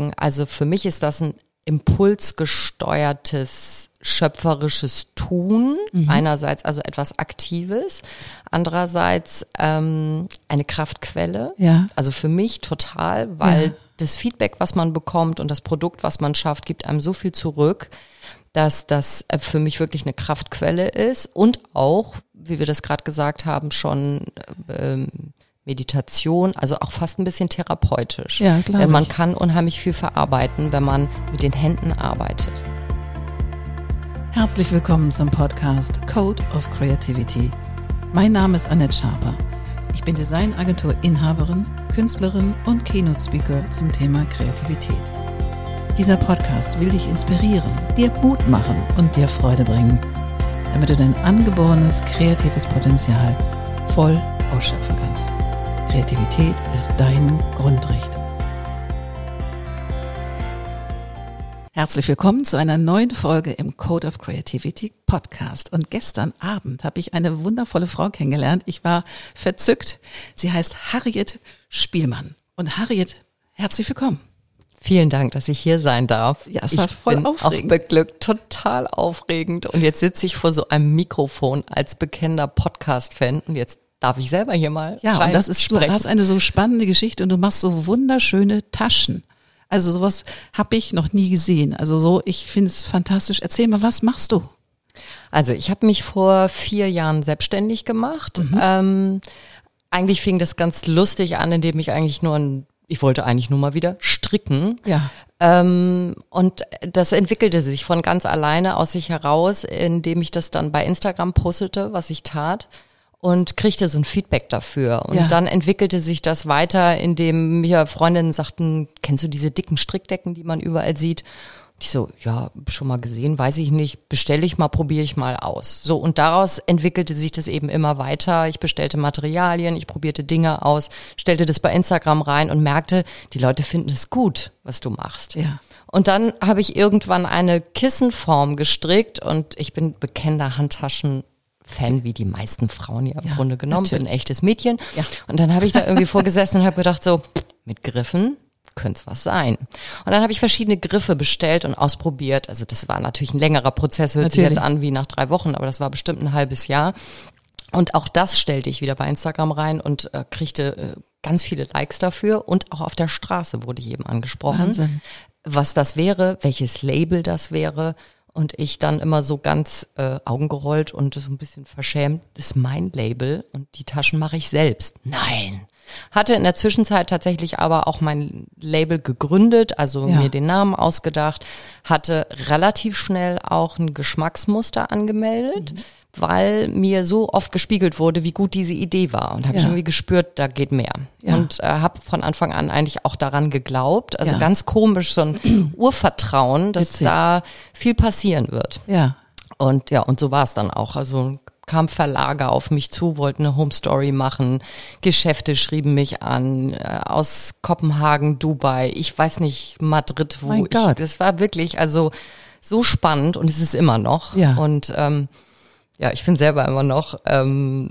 ausdrücken. Also für mich ist das ein impulsgesteuertes schöpferisches Tun. Mhm. Einerseits also etwas Aktives, andererseits ähm, eine Kraftquelle. Ja. Also für mich total, weil ja. das Feedback, was man bekommt und das Produkt, was man schafft, gibt einem so viel zurück, dass das äh, für mich wirklich eine Kraftquelle ist und auch, wie wir das gerade gesagt haben, schon ähm, Meditation, also auch fast ein bisschen therapeutisch. Ja, klar. Denn man kann unheimlich viel verarbeiten, wenn man mit den Händen arbeitet. Herzlich willkommen zum Podcast Code of Creativity. Mein Name ist Annette Schaper. Ich bin Designagentur-Inhaberin, Künstlerin und Keynote-Speaker zum Thema Kreativität. Dieser Podcast will dich inspirieren, dir Mut machen und dir Freude bringen, damit du dein angeborenes kreatives Potenzial voll ausschöpfen kannst. Kreativität ist dein Grundrecht. Herzlich willkommen zu einer neuen Folge im Code of Creativity Podcast. Und gestern Abend habe ich eine wundervolle Frau kennengelernt. Ich war verzückt. Sie heißt Harriet Spielmann. Und Harriet, herzlich willkommen. Vielen Dank, dass ich hier sein darf. Ja, es war ich voll bin aufregend. Auch beglückt, total aufregend. Und jetzt sitze ich vor so einem Mikrofon als bekennender Podcast-Fan und jetzt darf ich selber hier mal. Ja, und das ist, sprechen. du hast eine so spannende Geschichte und du machst so wunderschöne Taschen. Also sowas habe ich noch nie gesehen. Also so, ich finde es fantastisch. Erzähl mal, was machst du? Also ich habe mich vor vier Jahren selbstständig gemacht. Mhm. Ähm, eigentlich fing das ganz lustig an, indem ich eigentlich nur ein, ich wollte eigentlich nur mal wieder stricken. Ja. Ähm, und das entwickelte sich von ganz alleine aus sich heraus, indem ich das dann bei Instagram postete, was ich tat und kriegte so ein Feedback dafür. Und ja. dann entwickelte sich das weiter, indem mir Freundinnen sagten, kennst du diese dicken Strickdecken, die man überall sieht? Und ich so, ja, schon mal gesehen, weiß ich nicht, bestelle ich mal, probiere ich mal aus. So, und daraus entwickelte sich das eben immer weiter. Ich bestellte Materialien, ich probierte Dinge aus, stellte das bei Instagram rein und merkte, die Leute finden es gut, was du machst. Ja. Und dann habe ich irgendwann eine Kissenform gestrickt und ich bin bekennender Handtaschen Fan wie die meisten Frauen ja im ja, Grunde genommen, natürlich. bin ein echtes Mädchen. Ja. Und dann habe ich da irgendwie vorgesessen und habe gedacht so, mit Griffen könnte es was sein. Und dann habe ich verschiedene Griffe bestellt und ausprobiert. Also das war natürlich ein längerer Prozess, hört natürlich. sich jetzt an wie nach drei Wochen, aber das war bestimmt ein halbes Jahr. Und auch das stellte ich wieder bei Instagram rein und äh, kriegte äh, ganz viele Likes dafür. Und auch auf der Straße wurde ich eben angesprochen, Wahnsinn. was das wäre, welches Label das wäre. Und ich dann immer so ganz äh, Augen gerollt und so ein bisschen verschämt, das ist mein Label und die Taschen mache ich selbst. Nein. Hatte in der Zwischenzeit tatsächlich aber auch mein Label gegründet, also ja. mir den Namen ausgedacht, hatte relativ schnell auch ein Geschmacksmuster angemeldet. Mhm weil mir so oft gespiegelt wurde, wie gut diese Idee war. Und habe ja. ich irgendwie gespürt, da geht mehr. Ja. Und äh, habe von Anfang an eigentlich auch daran geglaubt. Also ja. ganz komisch, so ein Urvertrauen, dass Witzig. da viel passieren wird. Ja. Und ja, und so war es dann auch. Also kam Verlage auf mich zu, wollten eine Home Story machen, Geschäfte schrieben mich an, äh, aus Kopenhagen, Dubai, ich weiß nicht, Madrid, wo mein ich. Gott. Das war wirklich, also so spannend und es ist immer noch. Ja. Und ähm, ja, ich bin selber immer noch ähm,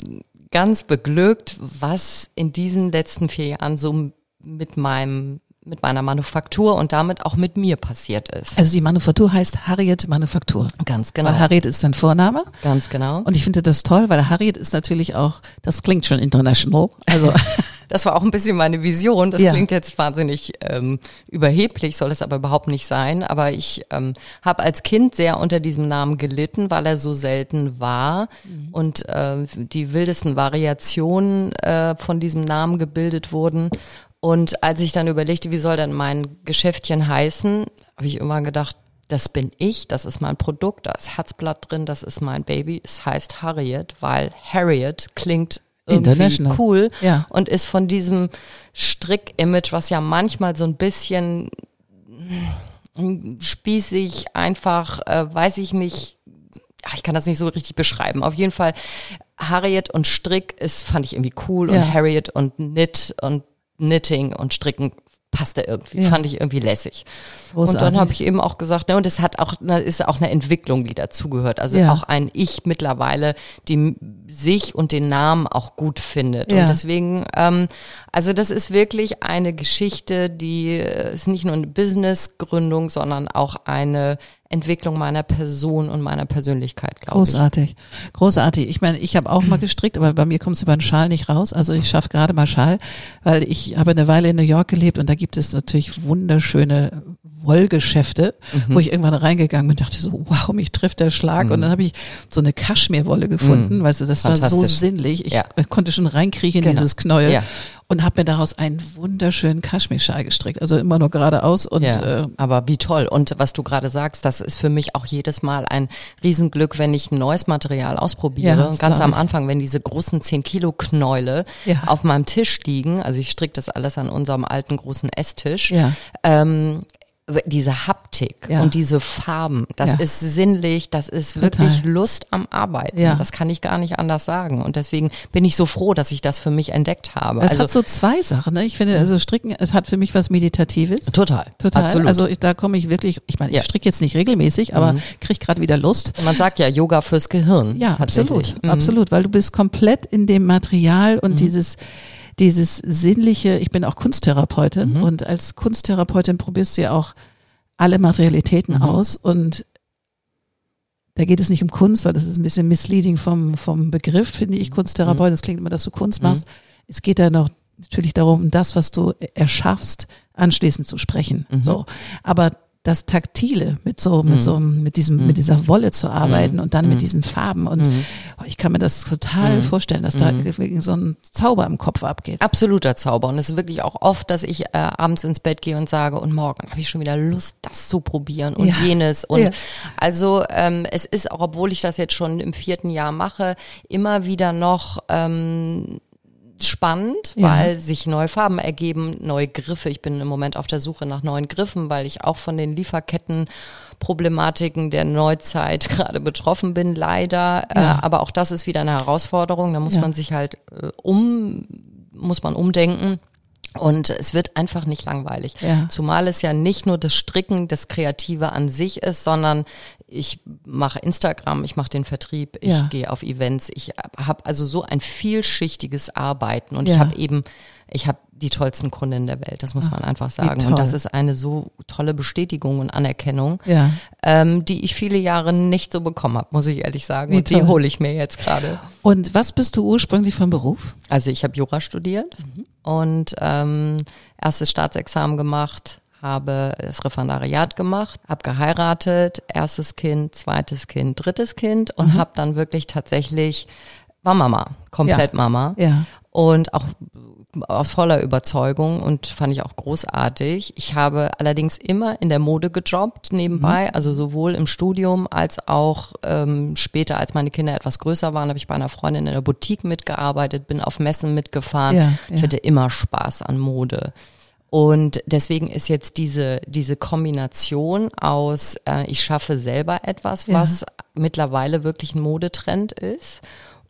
ganz beglückt, was in diesen letzten vier Jahren so mit meinem mit meiner Manufaktur und damit auch mit mir passiert ist. Also die Manufaktur heißt Harriet Manufaktur. Ganz genau. Weil Harriet ist dein Vorname. Ganz genau. Und ich finde das toll, weil Harriet ist natürlich auch, das klingt schon international. Also das war auch ein bisschen meine Vision. Das ja. klingt jetzt wahnsinnig ähm, überheblich, soll es aber überhaupt nicht sein. Aber ich ähm, habe als Kind sehr unter diesem Namen gelitten, weil er so selten war mhm. und äh, die wildesten Variationen äh, von diesem Namen gebildet wurden. Und als ich dann überlegte, wie soll denn mein Geschäftchen heißen, habe ich immer gedacht, das bin ich, das ist mein Produkt, da ist Herzblatt drin, das ist mein Baby. Es heißt Harriet, weil Harriet klingt irgendwie cool ja. und ist von diesem Strick-Image, was ja manchmal so ein bisschen spießig, einfach, äh, weiß ich nicht, ich kann das nicht so richtig beschreiben. Auf jeden Fall Harriet und Strick ist, fand ich irgendwie cool ja. und Harriet und Knit und Knitting und Stricken passte irgendwie, ja. fand ich irgendwie lässig. Großartig. Und dann habe ich eben auch gesagt, ne, und es hat auch, ne, ist auch eine Entwicklung, die dazugehört. Also ja. auch ein Ich mittlerweile, die sich und den Namen auch gut findet. Ja. Und deswegen, ähm, also das ist wirklich eine Geschichte, die äh, ist nicht nur eine Businessgründung, sondern auch eine Entwicklung meiner Person und meiner Persönlichkeit, glaube ich. Großartig, großartig. Ich meine, ich habe auch mal gestrickt, aber bei mir kommt es über den Schal nicht raus. Also ich schaffe gerade mal Schal, weil ich habe eine Weile in New York gelebt und da gibt es natürlich wunderschöne Wollgeschäfte, mhm. wo ich irgendwann reingegangen bin und dachte so, wow, mich trifft der Schlag. Mhm. Und dann habe ich so eine Kaschmirwolle gefunden, mhm. weißt du, das war so sinnlich. Ich ja. konnte schon reinkriechen in genau. dieses Knäuel. Ja und habe mir daraus einen wunderschönen Kaschmirschal gestrickt. Also immer nur geradeaus und ja, äh, aber wie toll. Und was du gerade sagst, das ist für mich auch jedes Mal ein Riesenglück, wenn ich ein neues Material ausprobiere. Ja, Ganz am Anfang, wenn diese großen 10 Kilo Knäule ja. auf meinem Tisch liegen, also ich stricke das alles an unserem alten großen Esstisch. Ja. Ähm, diese Haptik ja. und diese Farben, das ja. ist sinnlich, das ist Total. wirklich Lust am Arbeiten. Ja. Das kann ich gar nicht anders sagen. Und deswegen bin ich so froh, dass ich das für mich entdeckt habe. Es also, hat so zwei Sachen. Ne? Ich finde, also Stricken, es hat für mich was Meditatives. Total. Total. Absolut. Also ich, da komme ich wirklich, ich meine, ich stricke jetzt nicht regelmäßig, aber mhm. kriege gerade wieder Lust. Man sagt ja Yoga fürs Gehirn. Ja, absolut. Mhm. Absolut, weil du bist komplett in dem Material und mhm. dieses dieses sinnliche, ich bin auch Kunsttherapeutin mhm. und als Kunsttherapeutin probierst du ja auch alle Materialitäten mhm. aus und da geht es nicht um Kunst, weil das ist ein bisschen misleading vom, vom Begriff, finde ich. Mhm. Das klingt immer, dass du Kunst machst. Mhm. Es geht da noch natürlich darum, das, was du erschaffst, anschließend zu sprechen. Mhm. So. Aber das Taktile mit so, mit mhm. so, mit diesem, mhm. mit dieser Wolle zu arbeiten mhm. und dann mit diesen Farben. Und oh, ich kann mir das total vorstellen, dass da so ein Zauber im Kopf abgeht. Absoluter Zauber. Und es ist wirklich auch oft, dass ich äh, abends ins Bett gehe und sage, und morgen habe ich schon wieder Lust, das zu probieren und ja. jenes. Und ja. also ähm, es ist auch, obwohl ich das jetzt schon im vierten Jahr mache, immer wieder noch ähm, spannend, ja. weil sich neue Farben ergeben, neue Griffe. Ich bin im Moment auf der Suche nach neuen Griffen, weil ich auch von den Lieferkettenproblematiken der Neuzeit gerade betroffen bin, leider. Ja. Äh, aber auch das ist wieder eine Herausforderung. Da muss ja. man sich halt äh, um, muss man umdenken. Und es wird einfach nicht langweilig. Ja. Zumal es ja nicht nur das Stricken, das Kreative an sich ist, sondern ich mache Instagram, ich mache den Vertrieb, ich ja. gehe auf Events. Ich habe also so ein vielschichtiges Arbeiten und ja. ich habe eben, ich habe die tollsten Kunden der Welt, das muss Ach, man einfach sagen. Und das ist eine so tolle Bestätigung und Anerkennung, ja. ähm, die ich viele Jahre nicht so bekommen habe, muss ich ehrlich sagen. Wie und toll. die hole ich mir jetzt gerade. Und was bist du ursprünglich von Beruf? Also ich habe Jura studiert mhm. und ähm, erstes Staatsexamen gemacht, habe das Referendariat gemacht, habe geheiratet, erstes Kind, zweites Kind, drittes Kind und mhm. habe dann wirklich tatsächlich war Mama, komplett ja. Mama. Ja. Und auch aus voller Überzeugung und fand ich auch großartig. Ich habe allerdings immer in der Mode gejobbt nebenbei, mhm. also sowohl im Studium als auch ähm, später, als meine Kinder etwas größer waren, habe ich bei einer Freundin in der Boutique mitgearbeitet, bin auf Messen mitgefahren. Ja, ja. Ich hatte immer Spaß an Mode. Und deswegen ist jetzt diese, diese Kombination aus, äh, ich schaffe selber etwas, ja. was mittlerweile wirklich ein Modetrend ist.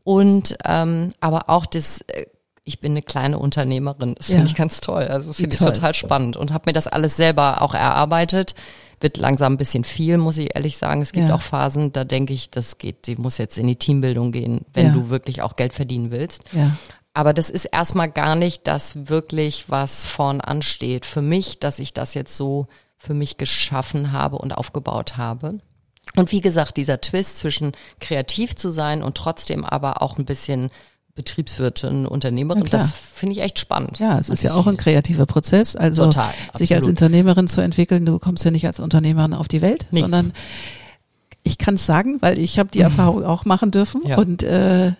Und ähm, aber auch das, äh, ich bin eine kleine Unternehmerin. Das ja. finde ich ganz toll. Also das finde ich total spannend und habe mir das alles selber auch erarbeitet. Wird langsam ein bisschen viel, muss ich ehrlich sagen. Es gibt ja. auch Phasen, da denke ich, das geht, die muss jetzt in die Teambildung gehen, wenn ja. du wirklich auch Geld verdienen willst. Ja. Aber das ist erstmal gar nicht das wirklich, was vorn ansteht. Für mich, dass ich das jetzt so für mich geschaffen habe und aufgebaut habe. Und wie gesagt, dieser Twist zwischen kreativ zu sein und trotzdem aber auch ein bisschen Betriebswirtin, Unternehmerin, ja, das finde ich echt spannend. Ja, es ist ja auch ein kreativer Prozess. Also Total, sich als Unternehmerin zu entwickeln, du kommst ja nicht als Unternehmerin auf die Welt, nee. sondern ich kann es sagen, weil ich habe die Erfahrung auch machen dürfen. Ja. Und äh,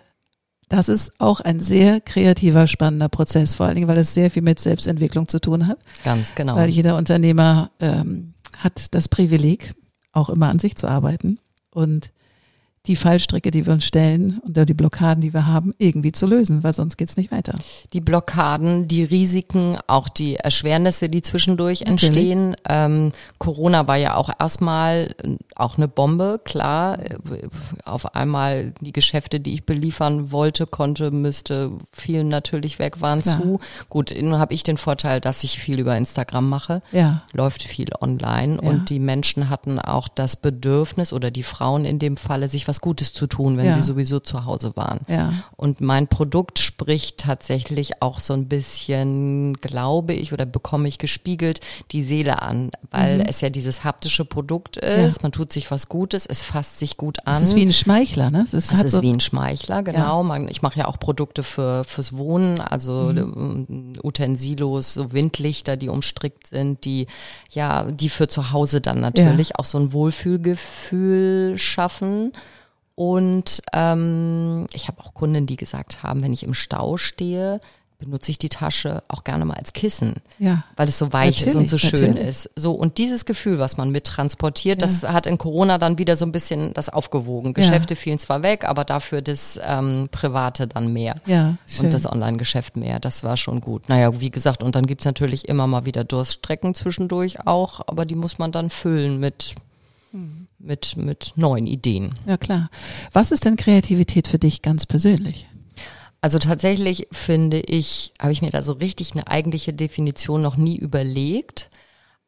das ist auch ein sehr kreativer, spannender Prozess, vor allen Dingen, weil es sehr viel mit Selbstentwicklung zu tun hat. Ganz genau. Weil jeder Unternehmer ähm, hat das Privileg, auch immer an sich zu arbeiten. Und die Fallstricke, die wir uns stellen und die Blockaden, die wir haben, irgendwie zu lösen, weil sonst geht's nicht weiter. Die Blockaden, die Risiken, auch die Erschwernisse, die zwischendurch entstehen. Ähm, Corona war ja auch erstmal äh, auch eine Bombe, klar. Auf einmal die Geschäfte, die ich beliefern wollte, konnte, müsste, fielen natürlich weg, waren klar. zu. Gut, nun habe ich den Vorteil, dass ich viel über Instagram mache. Ja. Läuft viel online ja. und die Menschen hatten auch das Bedürfnis oder die Frauen in dem Falle, sich was Gutes zu tun, wenn ja. sie sowieso zu Hause waren. Ja. Und mein Produkt spricht tatsächlich auch so ein bisschen, glaube ich, oder bekomme ich gespiegelt, die Seele an, weil mhm. es ja dieses haptische Produkt ist. Ja. Man tut sich was Gutes, es fasst sich gut an. Es ist wie ein Schmeichler, ne? Es ist, es ist so wie ein Schmeichler, genau. Man, ich mache ja auch Produkte für fürs Wohnen, also mhm. Utensilos, so Windlichter, die umstrickt sind, die ja, die für zu Hause dann natürlich auch so ein Wohlfühlgefühl schaffen. Und ähm, ich habe auch Kunden, die gesagt haben, wenn ich im Stau stehe, benutze ich die Tasche auch gerne mal als Kissen, ja. weil es so weich natürlich, ist und so schön natürlich. ist. So und dieses Gefühl, was man mittransportiert, ja. das hat in Corona dann wieder so ein bisschen das aufgewogen. Geschäfte ja. fielen zwar weg, aber dafür das ähm, Private dann mehr ja, schön. und das Online-Geschäft mehr. Das war schon gut. Naja, wie gesagt, und dann gibt's natürlich immer mal wieder Durststrecken zwischendurch auch, aber die muss man dann füllen mit hm mit, mit neuen Ideen. Ja, klar. Was ist denn Kreativität für dich ganz persönlich? Also tatsächlich finde ich, habe ich mir da so richtig eine eigentliche Definition noch nie überlegt.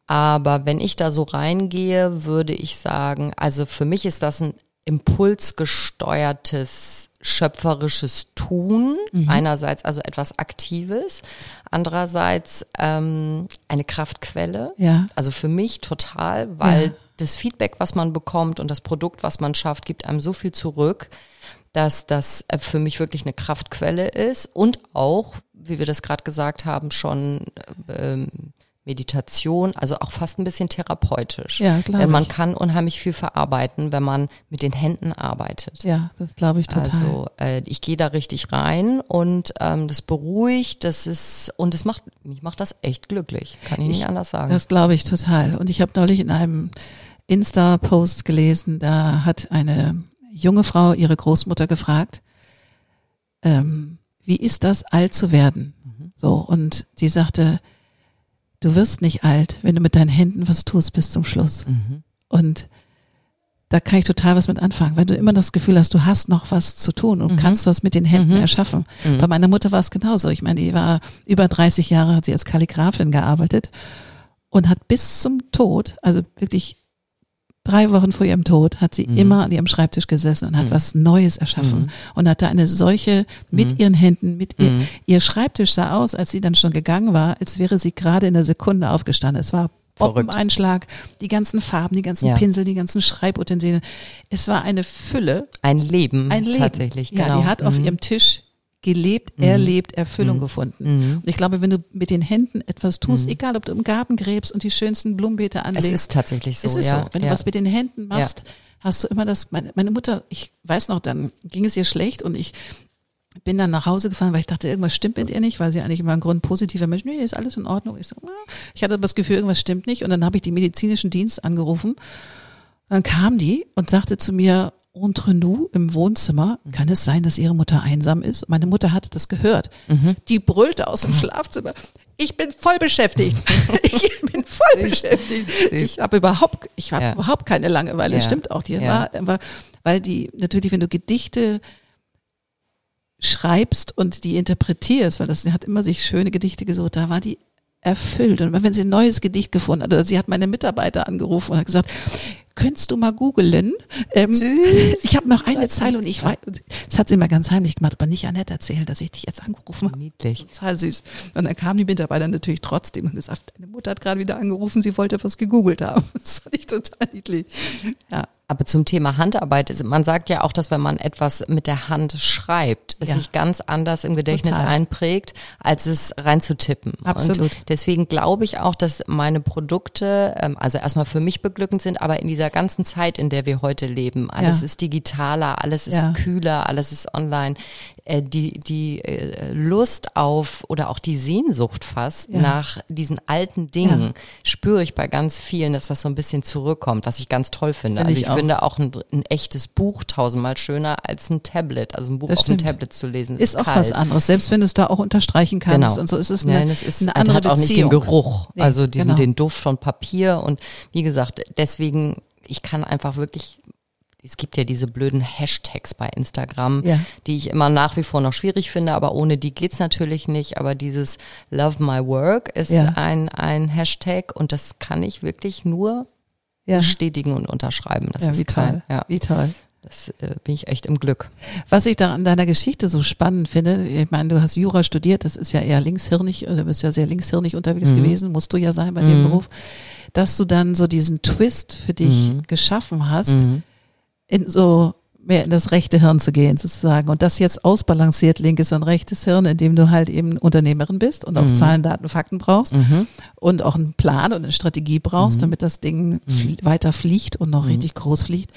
Aber wenn ich da so reingehe, würde ich sagen, also für mich ist das ein impulsgesteuertes schöpferisches Tun, mhm. einerseits also etwas Aktives, andererseits ähm, eine Kraftquelle. Ja. Also für mich total, weil ja das Feedback, was man bekommt und das Produkt, was man schafft, gibt einem so viel zurück, dass das äh, für mich wirklich eine Kraftquelle ist und auch, wie wir das gerade gesagt haben, schon ähm, Meditation, also auch fast ein bisschen therapeutisch. Ja, Denn man ich. kann unheimlich viel verarbeiten, wenn man mit den Händen arbeitet. Ja, das glaube ich total. Also äh, ich gehe da richtig rein und ähm, das beruhigt, das ist und es macht mich macht das echt glücklich, kann ich, ich nicht anders sagen. Das glaube ich total. Und ich habe neulich in einem Insta-Post gelesen, da hat eine junge Frau ihre Großmutter gefragt, ähm, wie ist das, alt zu werden? Mhm. So, und die sagte, du wirst nicht alt, wenn du mit deinen Händen was tust bis zum Schluss. Mhm. Und da kann ich total was mit anfangen, wenn du immer das Gefühl hast, du hast noch was zu tun und mhm. kannst was mit den Händen mhm. erschaffen. Mhm. Bei meiner Mutter war es genauso. Ich meine, die war über 30 Jahre, hat sie als Kalligrafin gearbeitet und hat bis zum Tod, also wirklich drei Wochen vor ihrem Tod hat sie mhm. immer an ihrem Schreibtisch gesessen und hat mhm. was Neues erschaffen mhm. und hatte eine solche mit mhm. ihren Händen, mit ihr, mhm. ihr Schreibtisch sah aus, als sie dann schon gegangen war, als wäre sie gerade in der Sekunde aufgestanden. Es war Bombeneinschlag, die ganzen Farben, die ganzen ja. Pinsel, die ganzen Schreibutensilien. Es war eine Fülle. Ein Leben. Ein Leben. Tatsächlich, genau. Ja, die hat auf mhm. ihrem Tisch gelebt, mhm. erlebt, Erfüllung mhm. gefunden. Mhm. Und ich glaube, wenn du mit den Händen etwas tust, mhm. egal ob du im Garten gräbst und die schönsten Blumenbeete anlegst. Es ist tatsächlich so. Es ist ja, so. Wenn ja. du was mit den Händen machst, ja. hast du immer das, meine, meine Mutter, ich weiß noch, dann ging es ihr schlecht und ich bin dann nach Hause gefahren, weil ich dachte, irgendwas stimmt mit ihr nicht, weil sie eigentlich immer ein grundpositiver Mensch, nee, ist alles in Ordnung. Ich, so, ah. ich hatte das Gefühl, irgendwas stimmt nicht. Und dann habe ich den medizinischen Dienst angerufen. Dann kam die und sagte zu mir, entre nous im Wohnzimmer, kann es sein, dass ihre Mutter einsam ist? Meine Mutter hatte das gehört. Mhm. Die brüllte aus dem Schlafzimmer. Ich bin voll beschäftigt. ich bin voll beschäftigt. Ich habe überhaupt, ich habe ja. überhaupt keine Langeweile. Ja. Stimmt auch. Die ja. war, war, weil die natürlich, wenn du Gedichte schreibst und die interpretierst, weil das sie hat immer sich schöne Gedichte gesucht, da war die erfüllt. Und wenn sie ein neues Gedicht gefunden hat, oder sie hat meine Mitarbeiter angerufen und hat gesagt, könntest du mal googeln? Ähm, ich habe noch eine Zeile und ich weiß, das hat sie immer ganz heimlich gemacht, aber nicht Annette erzählen, dass ich dich jetzt angerufen habe. Niedlich. Total süß. Und dann kamen die Mitarbeiter natürlich trotzdem und gesagt, deine Mutter hat gerade wieder angerufen, sie wollte was gegoogelt haben. Das fand ich total niedlich. Ja. Aber zum Thema Handarbeit, man sagt ja auch, dass wenn man etwas mit der Hand schreibt, es ja. sich ganz anders im Gedächtnis Total. einprägt, als es reinzutippen. Absolut. Und deswegen glaube ich auch, dass meine Produkte, ähm, also erstmal für mich beglückend sind, aber in dieser ganzen Zeit, in der wir heute leben. Alles ja. ist digitaler, alles ist ja. kühler, alles ist online. Äh, die die äh, Lust auf oder auch die Sehnsucht fast nach diesen alten Dingen spüre ich bei ganz vielen, dass das so ein bisschen zurückkommt, was ich ganz toll finde. Find also ich, ich auch. Finde auch ein, ein, echtes Buch tausendmal schöner als ein Tablet. Also ein Buch auf dem Tablet zu lesen ist, ist auch kalt. was anderes. Selbst wenn du es da auch unterstreichen kannst genau. und so ist es eine, Nein, es ist, eine andere hat auch nicht den Geruch, nee, also diesen genau. den Duft von Papier und wie gesagt, deswegen ich kann einfach wirklich es gibt ja diese blöden Hashtags bei Instagram, ja. die ich immer nach wie vor noch schwierig finde, aber ohne die geht's natürlich nicht. Aber dieses Love My Work ist ja. ein, ein Hashtag und das kann ich wirklich nur ja. bestätigen und unterschreiben. Das ist wie toll. Ja. Toll. Das äh, bin ich echt im Glück. Was ich da an deiner Geschichte so spannend finde, ich meine, du hast Jura studiert, das ist ja eher linkshirnig, du bist ja sehr linkshirnig unterwegs mhm. gewesen, musst du ja sein bei mhm. dem Beruf, dass du dann so diesen Twist für dich mhm. geschaffen hast, mhm in so mehr in das rechte Hirn zu gehen sozusagen und das jetzt ausbalanciert linkes und rechtes Hirn, indem du halt eben Unternehmerin bist und auch mhm. Zahlen, Daten, Fakten brauchst mhm. und auch einen Plan und eine Strategie brauchst, mhm. damit das Ding mhm. fl weiter fliegt und noch mhm. richtig groß fliegt.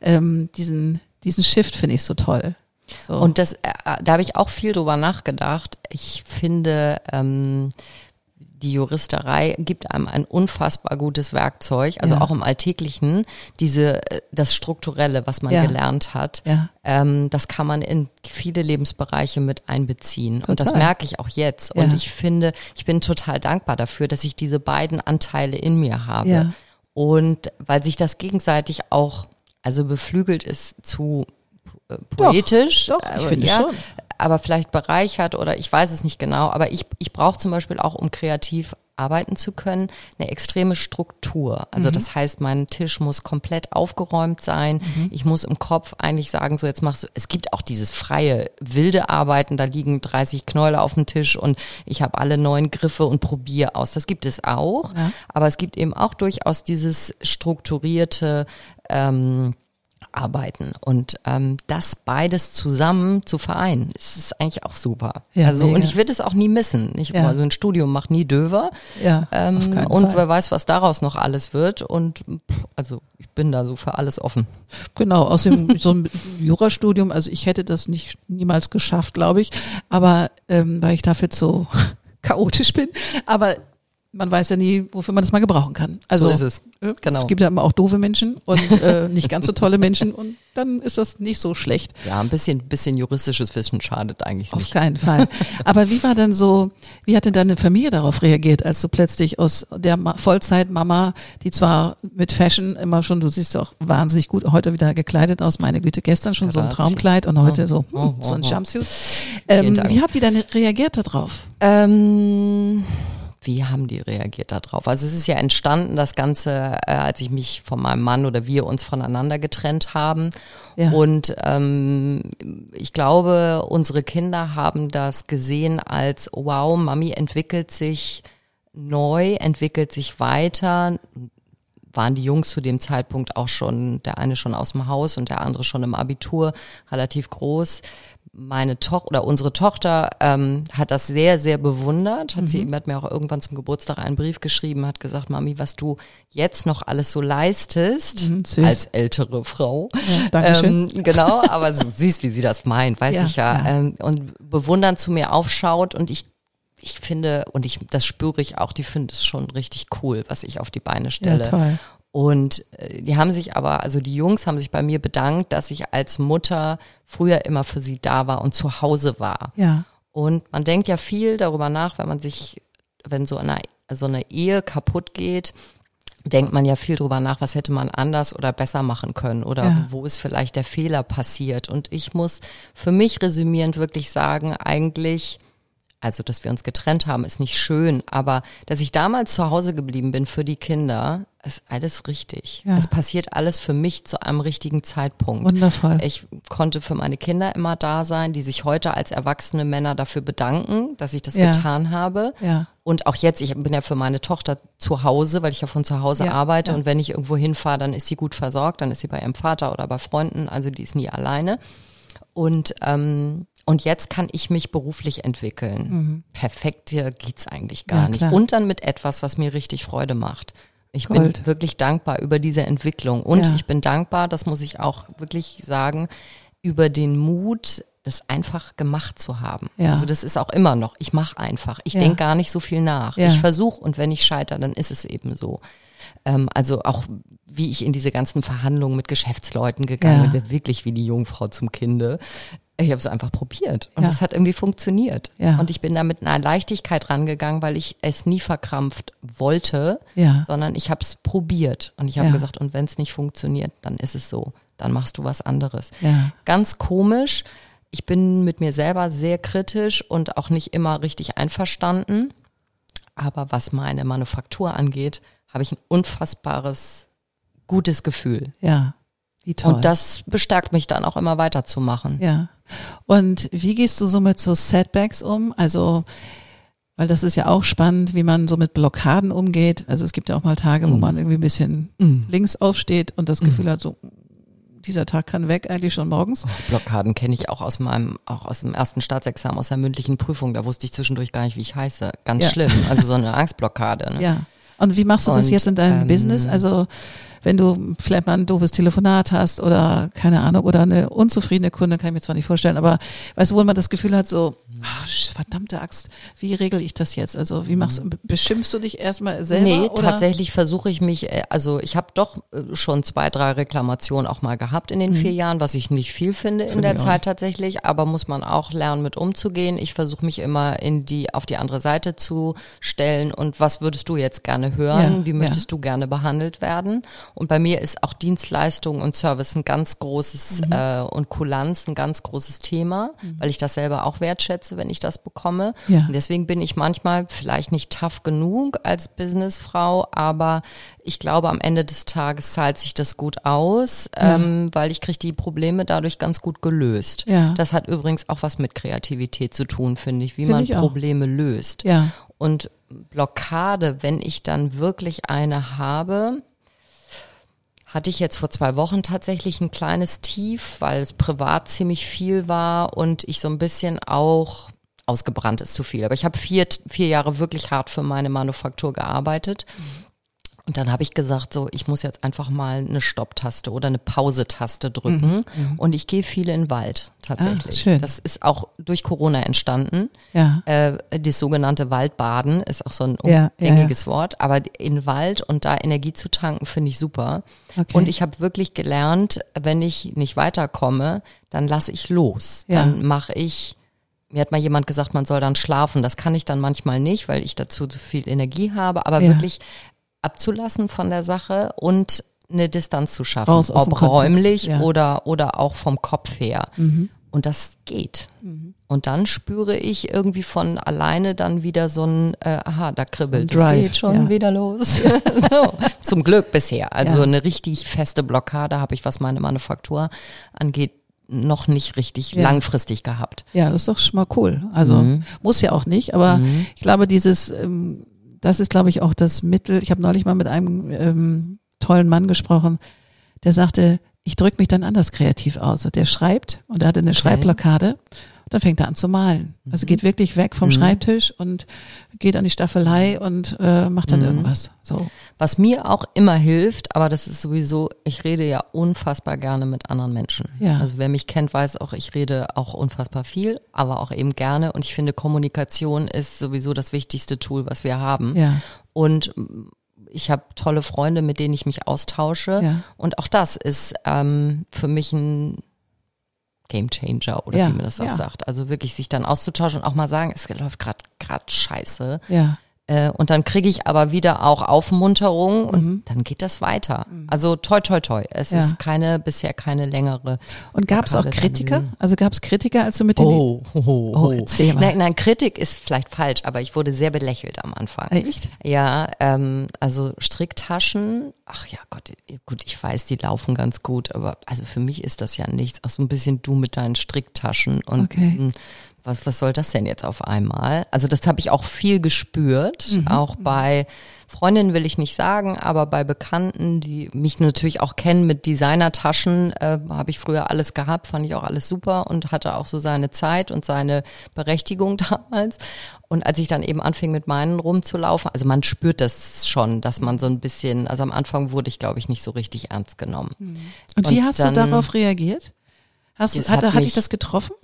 Ähm, diesen diesen Shift finde ich so toll. So. Und das, äh, da habe ich auch viel drüber nachgedacht. Ich finde ähm, die Juristerei gibt einem ein unfassbar gutes Werkzeug, also ja. auch im Alltäglichen, diese, äh, das Strukturelle, was man ja. gelernt hat, ja. ähm, das kann man in viele Lebensbereiche mit einbeziehen. Total. Und das merke ich auch jetzt. Und ich finde, ich bin total dankbar dafür, dass ich diese beiden Anteile in mir habe. Und weil sich das gegenseitig auch, also beflügelt ist zu äh, poetisch. Doch, doch ich finde ja, schon aber vielleicht bereichert oder ich weiß es nicht genau. Aber ich, ich brauche zum Beispiel auch, um kreativ arbeiten zu können, eine extreme Struktur. Also mhm. das heißt, mein Tisch muss komplett aufgeräumt sein. Mhm. Ich muss im Kopf eigentlich sagen, so jetzt machst du, es gibt auch dieses freie, wilde Arbeiten, da liegen 30 Knäule auf dem Tisch und ich habe alle neuen Griffe und probiere aus. Das gibt es auch. Ja. Aber es gibt eben auch durchaus dieses strukturierte, ähm, arbeiten. Und ähm, das beides zusammen zu vereinen, ist, eigentlich auch super. Ja, also mega. und ich würde es auch nie missen. Ich ja. also ein Studium macht nie Döver. Ja, ähm, und wer weiß, was daraus noch alles wird. Und also ich bin da so für alles offen. Genau, aus dem so ein Jurastudium, also ich hätte das nicht niemals geschafft, glaube ich. Aber ähm, weil ich dafür zu chaotisch bin. Aber man weiß ja nie, wofür man das mal gebrauchen kann. Also so ist es. Genau. Es gibt ja immer auch doofe Menschen und äh, nicht ganz so tolle Menschen und dann ist das nicht so schlecht. Ja, ein bisschen, bisschen juristisches Wissen schadet eigentlich nicht. Auf keinen Fall. Aber wie war denn so, wie hat denn deine Familie darauf reagiert, als du plötzlich aus der Vollzeitmama, die zwar mit Fashion immer schon, du siehst auch wahnsinnig gut heute wieder gekleidet aus, meine Güte, gestern schon so ein Traumkleid und heute so, hm, oh, oh, so ein Jumpsuit. Ähm, wie hat die denn reagiert darauf? Ähm wie haben die reagiert darauf? Also es ist ja entstanden, das Ganze, äh, als ich mich von meinem Mann oder wir uns voneinander getrennt haben. Ja. Und ähm, ich glaube, unsere Kinder haben das gesehen als, wow, Mami entwickelt sich neu, entwickelt sich weiter. Waren die Jungs zu dem Zeitpunkt auch schon, der eine schon aus dem Haus und der andere schon im Abitur, relativ groß meine Tochter oder unsere Tochter ähm, hat das sehr, sehr bewundert. Hat mhm. sie hat mir auch irgendwann zum Geburtstag einen Brief geschrieben, hat gesagt, Mami, was du jetzt noch alles so leistest mhm, als ältere Frau. Ja, ähm, genau, aber süß, wie sie das meint, weiß ja, ich ja. ja. Ähm, und bewundernd zu mir aufschaut und ich ich finde, und ich, das spüre ich auch, die finde es schon richtig cool, was ich auf die Beine stelle. Ja. Und äh, die haben sich aber, also die Jungs haben sich bei mir bedankt, dass ich als Mutter früher immer für sie da war und zu Hause war. Ja. Und man denkt ja viel darüber nach, wenn man sich, wenn so eine, so eine Ehe kaputt geht, denkt man ja viel darüber nach, was hätte man anders oder besser machen können oder ja. wo ist vielleicht der Fehler passiert. Und ich muss für mich resümierend wirklich sagen, eigentlich also dass wir uns getrennt haben, ist nicht schön, aber dass ich damals zu Hause geblieben bin für die Kinder, ist alles richtig. Ja. Es passiert alles für mich zu einem richtigen Zeitpunkt. Wundervoll. Ich konnte für meine Kinder immer da sein, die sich heute als erwachsene Männer dafür bedanken, dass ich das ja. getan habe. Ja. Und auch jetzt, ich bin ja für meine Tochter zu Hause, weil ich ja von zu Hause ja. arbeite. Und wenn ich irgendwo hinfahre, dann ist sie gut versorgt, dann ist sie bei ihrem Vater oder bei Freunden, also die ist nie alleine. Und ähm, und jetzt kann ich mich beruflich entwickeln. Mhm. Perfekt hier geht's eigentlich gar ja, nicht. Und dann mit etwas, was mir richtig Freude macht. Ich Gold. bin wirklich dankbar über diese Entwicklung. Und Ja. ich bin dankbar, das muss ich auch wirklich sagen, über den Mut, das einfach gemacht zu haben. Ja. Also das ist auch immer noch. Ich mache einfach. Ich Ja. denk gar nicht so viel nach. Ja. Ich versuche und wenn ich scheitere, dann ist es eben so. Ähm, also auch wie ich in diese ganzen Verhandlungen mit Geschäftsleuten gegangen bin, wirklich wie die Jungfrau zum Kinde. Ich habe es einfach probiert und Ja. das hat irgendwie funktioniert. Ja. Und ich bin da mit einer Leichtigkeit rangegangen, weil ich es nie verkrampft wollte, Ja. sondern ich habe es probiert und ich habe gesagt, und wenn es nicht funktioniert, dann ist es so, dann machst du was anderes. Ganz komisch. Ich bin mit mir selber sehr kritisch und auch nicht immer richtig einverstanden. Aber was meine Manufaktur angeht, habe ich ein unfassbares gutes Gefühl. Ja. Und das bestärkt mich dann auch immer weiterzumachen. Ja. Und wie gehst du so mit so Setbacks um? Also, weil das ist ja auch spannend, wie man so mit Blockaden umgeht. Also es gibt ja auch mal Tage, wo Mhm. man irgendwie ein bisschen Mhm. links aufsteht und das Gefühl hat, so dieser Tag kann weg, eigentlich schon morgens. Blockaden kenne ich auch aus meinem, auch aus dem ersten Staatsexamen, aus der mündlichen Prüfung. Da wusste ich zwischendurch gar nicht, wie ich heiße. Ganz Ja. schlimm. Also so eine Angstblockade. Ne? Ja. Und wie machst du das Und, jetzt in deinem ähm, Business? Also wenn du vielleicht mal ein doofes Telefonat hast oder keine Ahnung oder eine unzufriedene Kunde, kann ich mir zwar nicht vorstellen, aber weißt du, wo man das Gefühl hat, so ach, verdammte Axt, wie regel ich das jetzt? Also wie machst du, beschimpfst du dich erstmal selber? Nee, oder? tatsächlich versuche ich mich, äh, also ich habe doch äh, schon zwei, drei Reklamationen auch mal gehabt in den vier Jahren, was ich nicht viel finde in der Zeit tatsächlich, aber muss man auch lernen, mit umzugehen. Ich versuche mich immer in die, auf die andere Seite zu stellen und was würdest du jetzt gerne hören? Ja, Wie möchtest du gerne behandelt werden? Und bei mir ist auch Dienstleistung und Service ein ganz großes Mhm. äh, und Kulanz ein ganz großes Thema, weil ich das selber auch wertschätze, wenn ich das bekomme. Ja. Und deswegen bin ich manchmal vielleicht nicht tough genug als Businessfrau, aber ich glaube, am Ende des Tages zahlt sich das gut aus, ähm, weil ich kriege die Probleme dadurch ganz gut gelöst. Ja. Das hat übrigens auch was mit Kreativität zu tun, finde ich, wie Finde man ich. Probleme löst. Ja. Und Blockade, wenn ich dann wirklich eine habe, hatte ich jetzt vor zwei Wochen tatsächlich ein kleines Tief, weil es privat ziemlich viel war und ich so ein bisschen auch ausgebrannt ist zu viel. Aber ich habe vier, vier Jahre wirklich hart für meine Manufaktur gearbeitet. Und dann habe ich gesagt, so, ich muss jetzt einfach mal eine Stopptaste oder eine Pause-Taste drücken. Und ich gehe viel in den Wald tatsächlich. Ah, schön. Das ist auch durch Corona entstanden. Ja. Äh, das sogenannte Waldbaden ist auch so ein Ja, ja, gängiges Wort, aber in Wald und da Energie zu tanken, finde ich super. Okay. Und ich habe wirklich gelernt, wenn ich nicht weiterkomme, dann lasse ich los. Ja. Dann mache ich, mir hat mal jemand gesagt, man soll dann schlafen. Das kann ich dann manchmal nicht, weil ich dazu zu viel Energie habe, aber Ja. wirklich abzulassen von der Sache und eine Distanz zu schaffen, Raus ob Kontext, räumlich ja. Mhm. oder, oder auch vom Kopf her. Und das geht. Und dann spüre ich irgendwie von alleine dann wieder so ein, äh, aha, da kribbelt, So es Drive, geht schon ja. wieder los. so, zum Glück bisher. Also eine richtig feste Blockade habe ich, was meine Manufaktur angeht, noch nicht richtig Ja. langfristig gehabt. Ja, das ist doch schon mal cool. Also Mhm. muss ja auch nicht, aber ich glaube, dieses, ähm, das ist, glaube ich, auch das Mittel. Ich habe neulich mal mit einem ähm, tollen Mann gesprochen, der sagte, ich drücke mich dann anders kreativ aus. Der schreibt und er hatte eine Schreibblockade. Dann fängt er an zu malen. Also geht wirklich weg vom Mhm. Schreibtisch und geht an die Staffelei und äh, macht dann Mhm. irgendwas. So. Was mir auch immer hilft, aber das ist sowieso, ich rede ja unfassbar gerne mit anderen Menschen. Ja. Also wer mich kennt, weiß auch, ich rede auch unfassbar viel, aber auch eben gerne. Und ich finde, Kommunikation ist sowieso das wichtigste Tool, was wir haben. Ja. Und ich habe tolle Freunde, mit denen ich mich austausche. Ja. Und auch das ist ähm, für mich ein Game Changer oder Ja, wie man das auch ja. sagt. Also wirklich sich dann auszutauschen und auch mal sagen, es läuft gerade gerade scheiße. Ja. Äh, und dann kriege ich aber wieder auch Aufmunterung und Mhm. dann geht das weiter. Also toi toi toi. Es Ja. ist keine, bisher keine längere. Und gab es auch Kritiker? Also gab es Kritiker, als du mit denen... Oh, oh, oh, Oh, erzähl mal. Nein, nein, Kritik ist vielleicht falsch, aber ich wurde sehr belächelt am Anfang. Echt? Ja, ähm, also Stricktaschen, ach ja Gott, gut, ich weiß, die laufen ganz gut, aber also für mich ist das ja nichts. Auch so ein bisschen du mit deinen Stricktaschen und Okay. Was, was soll das denn jetzt auf einmal? Also das habe ich auch viel gespürt, mhm. auch bei Freundinnen will ich nicht sagen, aber bei Bekannten, die mich natürlich auch kennen mit Designertaschen, äh, habe ich früher alles gehabt, fand ich auch alles super und hatte auch so seine Zeit und seine Berechtigung damals. Und als ich dann eben anfing mit meinen rumzulaufen, also man spürt das schon, dass man so ein bisschen, also am Anfang wurde ich, glaube ich, nicht so richtig ernst genommen. Mhm. Und, und wie hast dann, du darauf reagiert? Hast, hat, hat, hat dich das getroffen?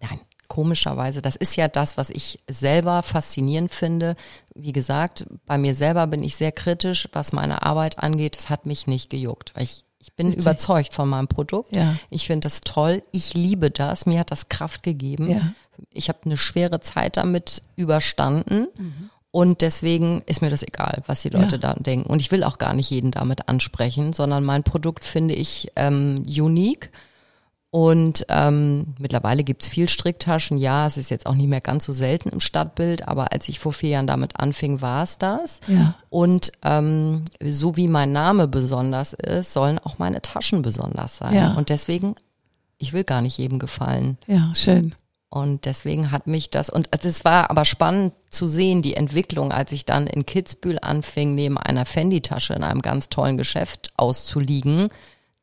Nein, komischerweise, das ist ja das, was ich selber faszinierend finde. Wie gesagt, bei mir selber bin ich sehr kritisch, was meine Arbeit angeht. Es hat mich nicht gejuckt. Ich, ich bin Witzig. überzeugt von meinem Produkt. Ja. Ich finde das toll. Ich liebe das. Mir hat das Kraft gegeben. Ja. Ich habe eine schwere Zeit damit überstanden. Mhm. Und deswegen ist mir das egal, was die Leute ja. da denken. Und ich will auch gar nicht jeden damit ansprechen, sondern mein Produkt finde ich ähm, unique und ähm, mittlerweile gibt's viel Stricktaschen. Ja, es ist jetzt auch nicht mehr ganz so selten im Stadtbild, aber als ich vor vier Jahren damit anfing, war es das. Ja. Und ähm, so wie mein Name besonders ist, sollen auch meine Taschen besonders sein. Ja. Und deswegen, ich will gar nicht jedem gefallen. Ja, schön. Und deswegen hat mich das, und es war aber spannend zu sehen, die Entwicklung, als ich dann in Kitzbühel anfing, neben einer Fendi-Tasche in einem ganz tollen Geschäft auszuliegen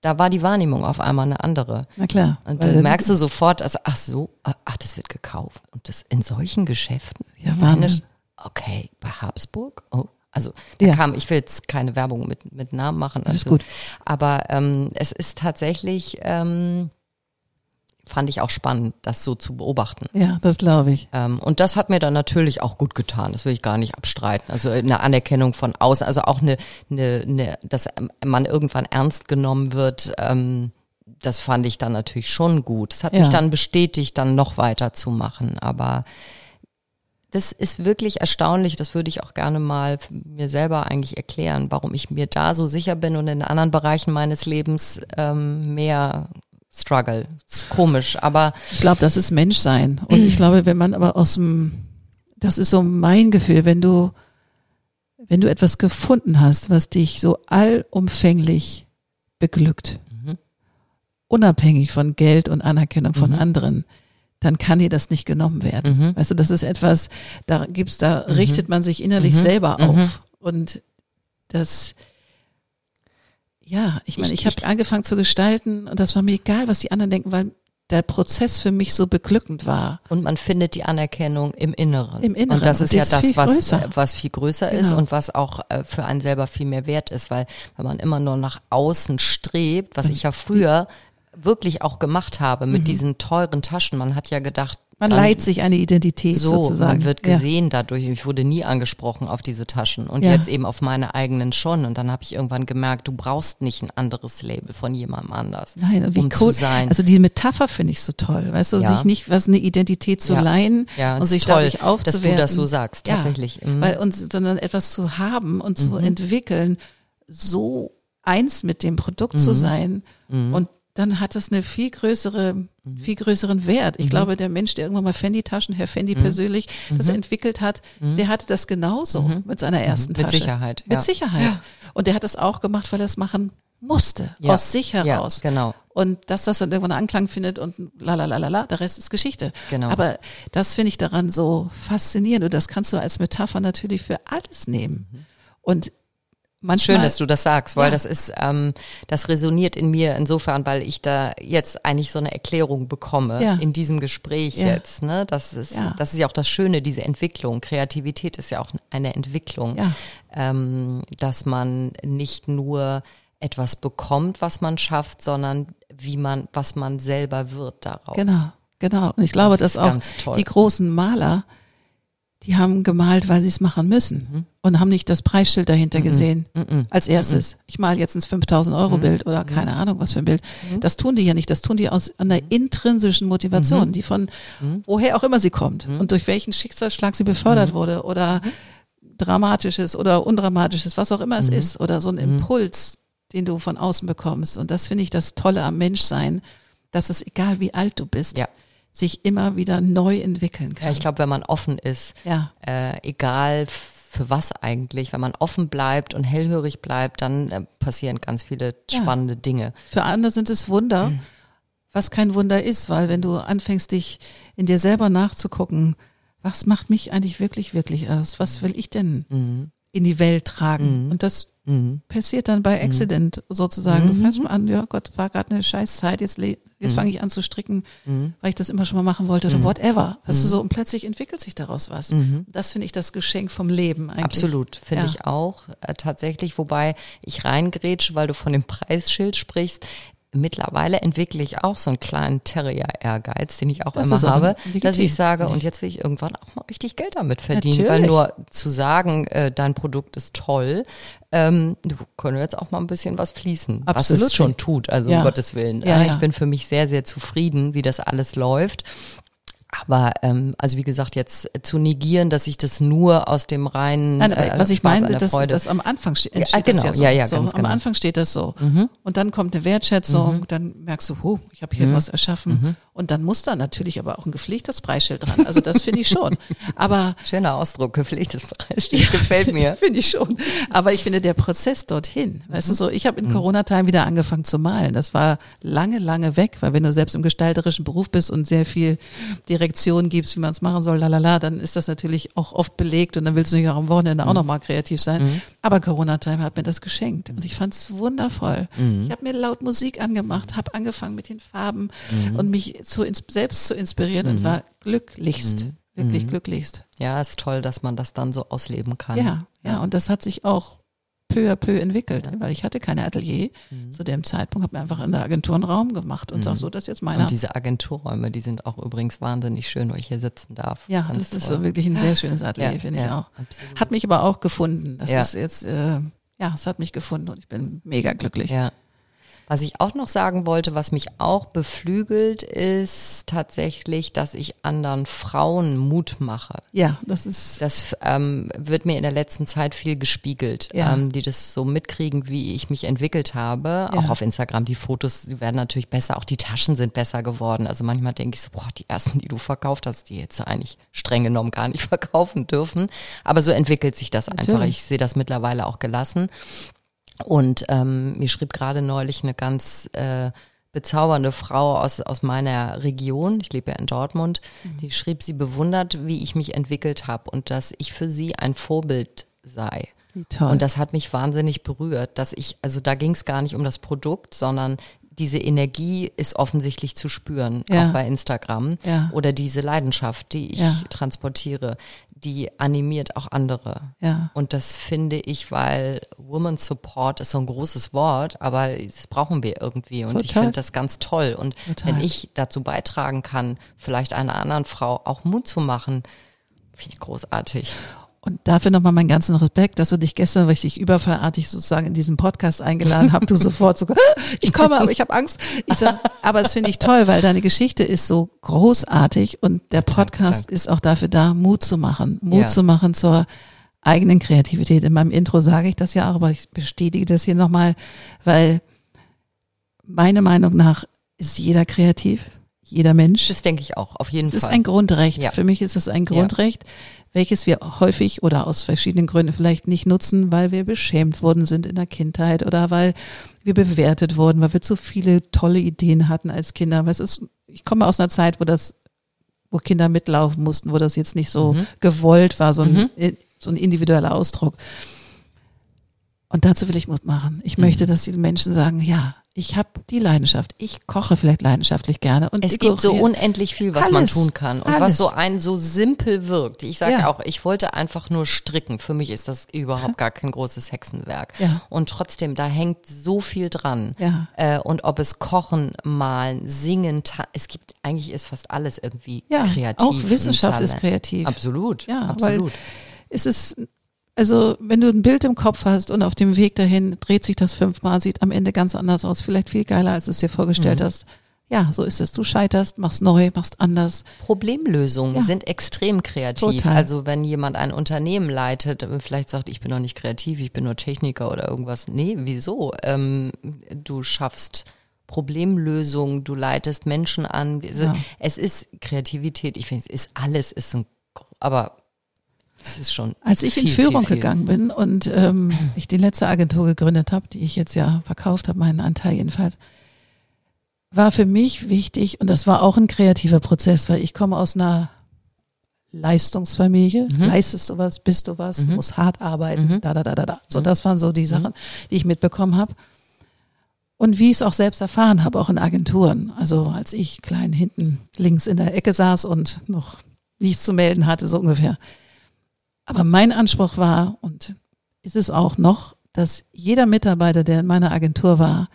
da war die Wahrnehmung auf einmal eine andere. Na klar. Und dann merkst du sofort, also, ach so, ach, das wird gekauft. Und das in solchen Geschäften? Ja, Wahnsinn. Okay, bei Habsburg? Oh. Also da ja. kam, ich will jetzt keine Werbung mit, mit Namen machen. Also, Alles gut. Aber ähm, es ist tatsächlich, ähm, fand ich auch spannend, das so zu beobachten. Ja, das glaube ich. Ähm, und das hat mir dann natürlich auch gut getan. Das will ich gar nicht abstreiten. Also eine Anerkennung von außen, also auch eine, eine, eine dass man irgendwann ernst genommen wird. Ähm, das fand ich dann natürlich schon gut. Das hat ja. mich dann bestätigt, dann noch weiter zu machen. Aber das ist wirklich erstaunlich. Das würde ich auch gerne mal mir selber eigentlich erklären, warum ich mir da so sicher bin und in anderen Bereichen meines Lebens ähm, mehr Struggle. ist komisch, aber. Ich glaube, das ist Menschsein. Und ich glaube, wenn man aber aus dem, das ist so mein Gefühl, wenn du, wenn du etwas gefunden hast, was dich so allumfänglich beglückt, mhm. unabhängig von Geld und Anerkennung von mhm. anderen, dann kann dir das nicht genommen werden. Mhm. Weißt du, das ist etwas, da gibt's, da mhm. richtet man sich innerlich mhm. selber mhm. auf. Und das, ja, ich meine, ich, ich habe angefangen zu gestalten und das war mir egal, was die anderen denken, weil der Prozess für mich so beglückend war. Und man findet die Anerkennung im Inneren. Im Inneren. Und das ist und ja das, was, größer. was viel größer genau. ist und was auch äh, für einen selber viel mehr wert ist, weil wenn man immer nur nach außen strebt, was ich ja früher wirklich auch gemacht habe mit mhm. diesen teuren Taschen. Man hat ja gedacht, man leiht sich eine Identität so, sozusagen. Man wird gesehen ja. dadurch. Ich wurde nie angesprochen auf diese Taschen und ja. jetzt eben auf meine eigenen schon. Und dann habe ich irgendwann gemerkt, du brauchst nicht ein anderes Label von jemandem anders, Nein, wie um cool. zu sein. Also die Metapher finde ich so toll, weißt du, ja. sich nicht was eine Identität zu leihen ja, und sich toll, dadurch aufzuwerten. Dass du das so sagst, tatsächlich. Mhm. Weil uns, sondern etwas zu haben und zu mhm. entwickeln, so eins mit dem Produkt mhm. zu sein mhm. und dann hat das eine viel größere, mhm. viel größeren Wert. Ich mhm. glaube, der Mensch, der irgendwann mal Fendi-Taschen, Herr Fendi mhm. persönlich, das mhm. entwickelt hat, mhm. der hatte das genauso mhm. mit seiner ersten Tasche. Mit Sicherheit. Ja. Mit Sicherheit. Ja. Und der hat das auch gemacht, weil er es machen musste, ja. aus sich heraus. Genau. Und dass das dann irgendwann Anklang findet und la la la la la, der Rest ist Geschichte. Genau. Aber das finde ich daran so faszinierend und das kannst du als Metapher natürlich für alles nehmen. Und Manchmal, Schön, dass du das sagst, weil ja. das ist, ähm, das resoniert in mir insofern, weil ich da jetzt eigentlich so eine Erklärung bekomme ja. in diesem Gespräch ja. jetzt. Ne? Das ist, das ist ja auch das Schöne, diese Entwicklung. Kreativität ist ja auch eine Entwicklung, ähm, dass man nicht nur etwas bekommt, was man schafft, sondern wie man, was man selber wird daraus. Genau, genau. Und ich glaube, das dass auch die großen Maler die haben gemalt, weil sie es machen müssen mhm. und haben nicht das Preisschild dahinter mhm. gesehen mhm. als erstes. Ich mal jetzt ein 5000 Euro mhm. Bild oder mhm. keine Ahnung was für ein Bild. Mhm. Das tun die ja nicht. Das tun die aus einer intrinsischen Motivation, die von woher auch immer sie kommt und durch welchen Schicksalsschlag sie befördert wurde oder dramatisches oder undramatisches, was auch immer es ist oder so ein Impuls, den du von außen bekommst. Und das finde ich das Tolle am Menschsein, dass es egal wie alt du bist. Ja sich immer wieder neu entwickeln kann. Ja, ich glaube, wenn man offen ist, ja. äh, egal für was eigentlich, wenn man offen bleibt und hellhörig bleibt, dann äh, passieren ganz viele spannende ja. Dinge. Für andere sind es Wunder. Mhm. Was kein Wunder ist, weil wenn du anfängst, dich in dir selber nachzugucken, was macht mich eigentlich wirklich, wirklich aus? Was will ich denn mhm. in die Welt tragen? Mhm. Und das mhm. passiert dann bei mhm. Accident sozusagen. Du fängst mal an, ja Gott, war gerade eine scheiß Zeit, jetzt, jetzt mhm. fange ich an zu stricken, mhm. weil ich das immer schon mal machen wollte oder whatever. Weißt du so, und plötzlich entwickelt sich daraus was. Das finde ich das Geschenk vom Leben eigentlich. Absolut, finde ja. ich auch äh, tatsächlich, wobei ich reingrätsche, weil du von dem Preisschild sprichst mittlerweile entwickle ich auch so einen kleinen Terrier-Ehrgeiz, den ich auch das immer habe, dass ich sage, und jetzt will ich irgendwann auch mal richtig Geld damit verdienen, Natürlich. weil nur zu sagen, äh, dein Produkt ist toll, ähm, du können jetzt auch mal ein bisschen was fließen, Absolut. was es schon tut, also ja. um Gottes Willen. Ja, ja. Ich bin für mich sehr, sehr zufrieden, wie das alles läuft. Aber ähm, also wie gesagt, jetzt zu negieren, dass ich das nur aus dem reinen Nein, äh, was ich meine, dass das am Anfang steht, ja, genau, ja, so. ja, ja, so, ganz Am genau. Anfang steht das so. Mhm. Und dann kommt eine Wertschätzung, mhm. dann merkst du, oh, ich habe hier mhm. was erschaffen. Mhm. Und dann muss da natürlich aber auch ein gepflegtes Preisschild dran. Also das finde ich schon. Aber schöner Ausdruck, gepflegtes Preisschild ja, gefällt mir. finde ich schon. Aber ich finde der Prozess dorthin, weißt du mhm. so, ich habe in mhm. Corona-Time wieder angefangen zu malen. Das war lange, lange weg, weil wenn du selbst im gestalterischen Beruf bist und sehr viel die Direktion gibst, wie man es machen soll, lalala, dann ist das natürlich auch oft belegt und dann willst du nicht auch am Wochenende mhm. auch nochmal kreativ sein. Mhm. Aber Corona-Time hat mir das geschenkt und ich fand es wundervoll. Mhm. Ich habe mir laut Musik angemacht, habe angefangen mit den Farben mhm. und mich zu, selbst zu inspirieren und mhm. war glücklichst, mhm. wirklich glücklichst. Ja, ist toll, dass man das dann so ausleben kann. Ja, ja und das hat sich auch peu à peu entwickelt, weil ich hatte keine Atelier mhm. zu dem Zeitpunkt, habe mir einfach in der Agentur einen Raum gemacht und mhm. sag so, das ist jetzt meiner. Und diese Agenturräume, die sind auch übrigens wahnsinnig schön, wo ich hier sitzen darf. Ja, Ganz das toll. ist so wirklich ein sehr schönes Atelier, ja, finde ja, ich auch. Absolut. Hat mich aber auch gefunden. Das ja. ist jetzt, äh, ja, es hat mich gefunden und ich bin mega glücklich. Ja. Was ich auch noch sagen wollte, was mich auch beflügelt, ist tatsächlich, dass ich anderen Frauen Mut mache. Ja, das ist. Das ähm, wird mir in der letzten Zeit viel gespiegelt, ja. ähm, die das so mitkriegen, wie ich mich entwickelt habe. Ja. Auch auf Instagram. Die Fotos die werden natürlich besser, auch die Taschen sind besser geworden. Also manchmal denke ich so, boah, die ersten, die du verkauft hast, die jetzt eigentlich streng genommen gar nicht verkaufen dürfen. Aber so entwickelt sich das natürlich. einfach. Ich sehe das mittlerweile auch gelassen. Und ähm, mir schrieb gerade neulich eine ganz äh, bezaubernde Frau aus, aus meiner Region, ich lebe ja in Dortmund, mhm. die schrieb, sie bewundert, wie ich mich entwickelt habe und dass ich für sie ein Vorbild sei. Toll. Und das hat mich wahnsinnig berührt, dass ich, also da ging es gar nicht um das Produkt, sondern diese Energie ist offensichtlich zu spüren, ja. auch bei Instagram. Ja. Oder diese Leidenschaft, die ich ja. transportiere, die animiert auch andere. Ja. Und das finde ich, weil Woman Support ist so ein großes Wort, aber das brauchen wir irgendwie. Und Total. ich finde das ganz toll. Und Total. wenn ich dazu beitragen kann, vielleicht einer anderen Frau auch Mut zu machen, finde ich großartig. Und dafür nochmal meinen ganzen Respekt, dass du dich gestern richtig überfallartig sozusagen in diesen Podcast eingeladen hast, du sofort so, ich komme, aber ich habe Angst. Ich sag, aber es finde ich toll, weil deine Geschichte ist so großartig und der Podcast Dank. ist auch dafür da, Mut zu machen, Mut ja. zu machen zur eigenen Kreativität. In meinem Intro sage ich das ja auch, aber ich bestätige das hier nochmal, weil meiner Meinung nach ist jeder kreativ, jeder Mensch. Das denke ich auch, auf jeden das Fall. Das ist ein Grundrecht. Ja. Für mich ist es ein Grundrecht. Ja welches wir häufig oder aus verschiedenen Gründen vielleicht nicht nutzen, weil wir beschämt worden sind in der Kindheit oder weil wir bewertet wurden, weil wir zu viele tolle Ideen hatten als Kinder. Was ist, ich komme aus einer Zeit, wo das, wo Kinder mitlaufen mussten, wo das jetzt nicht so mhm. gewollt war, so ein, mhm. so ein individueller Ausdruck. Und dazu will ich Mut machen. Ich mhm. möchte, dass die Menschen sagen, ja, ich habe die Leidenschaft. Ich koche vielleicht leidenschaftlich gerne. Und es gibt so unendlich viel, was alles, man tun kann und alles. was so ein so simpel wirkt. Ich sage ja. auch, ich wollte einfach nur stricken. Für mich ist das überhaupt gar kein großes Hexenwerk. Ja. Und trotzdem, da hängt so viel dran. Ja. Äh, und ob es Kochen, Malen, Singen, es gibt eigentlich ist fast alles irgendwie ja, kreativ. Auch Wissenschaft ist kreativ. Absolut. Ja, absolut. Weil es ist also, wenn du ein Bild im Kopf hast und auf dem Weg dahin dreht sich das fünfmal, sieht am Ende ganz anders aus, vielleicht viel geiler, als du es dir vorgestellt mhm. hast. Ja, so ist es. Du scheiterst, machst neu, machst anders. Problemlösungen ja. sind extrem kreativ. Total. Also wenn jemand ein Unternehmen leitet, vielleicht sagt, ich bin noch nicht kreativ, ich bin nur Techniker oder irgendwas. Nee, wieso? Ähm, du schaffst Problemlösungen, du leitest Menschen an. Also ja. Es ist Kreativität, ich finde, es ist alles, ist ein, aber das ist schon. Als ich viel, in Führung viel, viel. gegangen bin und ähm, ich die letzte Agentur gegründet habe, die ich jetzt ja verkauft habe, meinen Anteil jedenfalls, war für mich wichtig und das war auch ein kreativer Prozess, weil ich komme aus einer Leistungsfamilie. Mhm. Leistest du was, bist du was, mhm. musst hart arbeiten, mhm. da, da, da, da, da. So, mhm. das waren so die mhm. Sachen, die ich mitbekommen habe. Und wie ich es auch selbst erfahren habe, auch in Agenturen. Also als ich klein hinten links in der Ecke saß und noch nichts zu melden hatte, so ungefähr. Aber mein Anspruch war, und ist es auch noch, dass jeder Mitarbeiter, der in meiner Agentur war,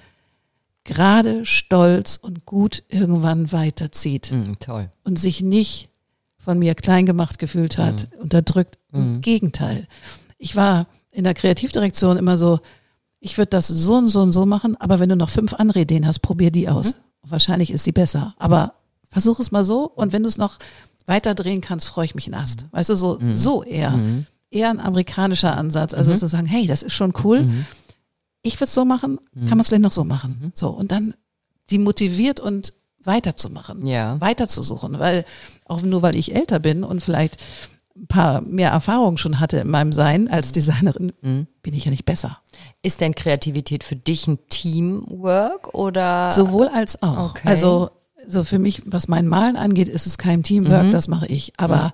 gerade stolz und gut irgendwann weiterzieht. Mm, toll. Und sich nicht von mir klein gemacht gefühlt hat, mm. unterdrückt. Mm. Im Gegenteil. Ich war in der Kreativdirektion immer so, ich würde das so und so und so machen, aber wenn du noch fünf andere Ideen hast, probier die aus. Mhm. Wahrscheinlich ist sie besser, aber versuch es mal so und wenn du es noch weiter drehen kannst, freue ich mich in Ast. Weißt du, so, mhm. so eher. Mhm. Eher ein amerikanischer Ansatz. Also mhm. zu sagen, hey, das ist schon cool. Mhm. Ich würde es so machen, mhm. kann man es vielleicht noch so machen. Mhm. So. Und dann die motiviert und weiterzumachen. Ja. Weiterzusuchen. Weil, auch nur weil ich älter bin und vielleicht ein paar mehr Erfahrungen schon hatte in meinem Sein als Designerin, mhm. bin ich ja nicht besser. Ist denn Kreativität für dich ein Teamwork oder? Sowohl als auch. Okay. Also so für mich, was mein Malen angeht, ist es kein Teamwork, mhm. das mache ich. Aber mhm.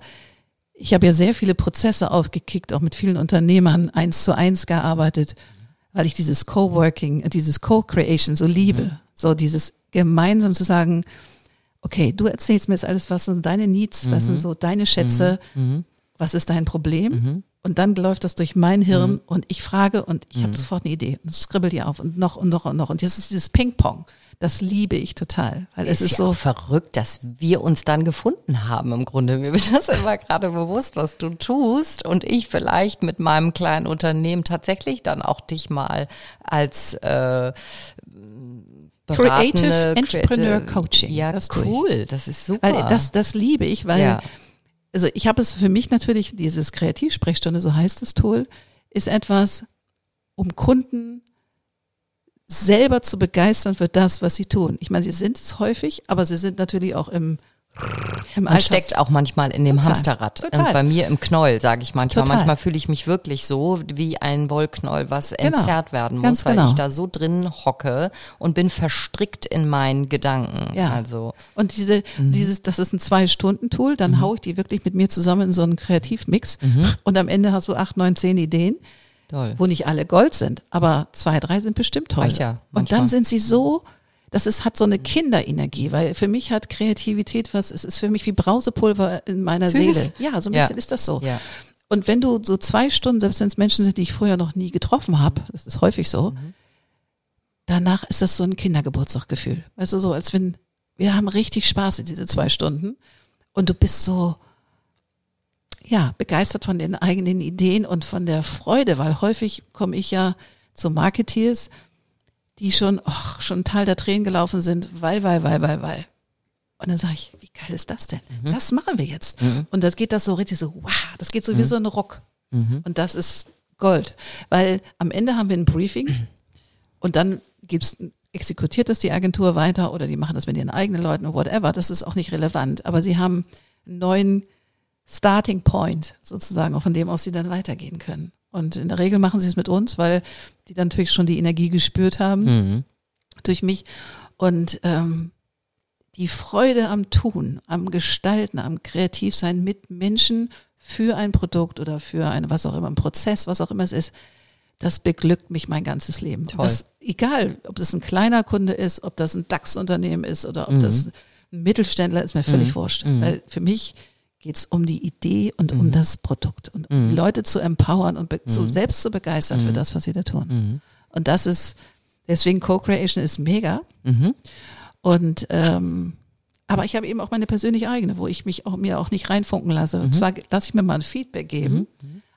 ich habe ja sehr viele Prozesse aufgekickt, auch mit vielen Unternehmern eins zu eins gearbeitet, weil ich dieses Co-working, dieses Co-Creation so liebe. Mhm. So dieses gemeinsam zu sagen, okay, du erzählst mir jetzt alles, was sind deine Needs, was sind mhm. so deine Schätze, mhm. was ist dein Problem? Und dann läuft das durch mein Hirn und ich frage und ich habe sofort eine Idee und skribbel die auf und noch und noch und noch. Und jetzt ist dieses Ping-Pong. Das liebe ich total, weil es ist ja so verrückt, dass wir uns dann gefunden haben im Grunde. Mir wird das immer gerade bewusst, was du tust und ich vielleicht mit meinem kleinen Unternehmen tatsächlich dann auch dich mal als äh, Creative Entrepreneur Coaching. Ja, das cool, das ist super. Weil das, das liebe ich, weil ja. also ich habe es für mich natürlich dieses Kreativsprechstunde, so heißt das Tool, ist etwas, um Kunden selber zu begeistern für das, was sie tun. Ich meine, sie sind es häufig, aber sie sind natürlich auch im im Man steckt auch manchmal in dem Total. Hamsterrad. Total. Und bei mir im Knoll, sage ich manchmal. Total. Manchmal fühle ich mich wirklich so wie ein Wollknoll, was genau. entzerrt werden muss, Ganz weil genau. ich da so drin hocke und bin verstrickt in meinen Gedanken. Ja. Also und diese, mhm. dieses, das ist ein zwei-Stunden-Tool, dann mhm. haue ich die wirklich mit mir zusammen in so einen Kreativmix mhm. und am Ende hast du acht, neun, zehn Ideen. Toll. wo nicht alle Gold sind, aber zwei, drei sind bestimmt toll. Reicht ja, und dann sind sie so, das ist, hat so eine Kinderenergie, weil für mich hat Kreativität was, es ist für mich wie Brausepulver in meiner Süß. Seele. Ja, so ein bisschen ja. ist das so. Ja. Und wenn du so zwei Stunden, selbst wenn es Menschen sind, die ich vorher noch nie getroffen habe, das ist häufig so, mhm. danach ist das so ein Kindergeburtstaggefühl. Weißt du, so als wenn, wir haben richtig Spaß in diese zwei Stunden und du bist so, ja, begeistert von den eigenen Ideen und von der Freude, weil häufig komme ich ja zu Marketeers, die schon, oh, schon Teil der Tränen gelaufen sind, weil, weil, weil, weil, weil. Und dann sage ich, wie geil ist das denn? Mhm. Das machen wir jetzt. Mhm. Und das geht das so richtig so, wow, das geht so mhm. wie so ein Rock. Mhm. Und das ist Gold. Weil am Ende haben wir ein Briefing und dann gibt's exekutiert das die Agentur weiter oder die machen das mit ihren eigenen Leuten oder whatever. Das ist auch nicht relevant. Aber sie haben einen neuen Starting Point sozusagen, auch von dem aus sie dann weitergehen können. Und in der Regel machen sie es mit uns, weil die dann natürlich schon die Energie gespürt haben mhm. durch mich. Und ähm, die Freude am Tun, am Gestalten, am Kreativsein mit Menschen für ein Produkt oder für ein, was auch immer, ein Prozess, was auch immer es ist, das beglückt mich mein ganzes Leben. Toll. Das, egal, ob das ein kleiner Kunde ist, ob das ein DAX-Unternehmen ist oder ob mhm. das ein Mittelständler ist, mir völlig mhm. wurscht. Mhm. Weil für mich geht es um die Idee und mhm. um das Produkt und um mhm. die Leute zu empowern und mhm. zu, selbst zu begeistern für mhm. das, was sie da tun. Mhm. Und das ist, deswegen Co-Creation ist mega. Mhm. Und ähm, aber ich habe eben auch meine persönlich eigene, wo ich mich auch mir auch nicht reinfunken lasse. Und zwar lasse ich mir mal ein Feedback geben,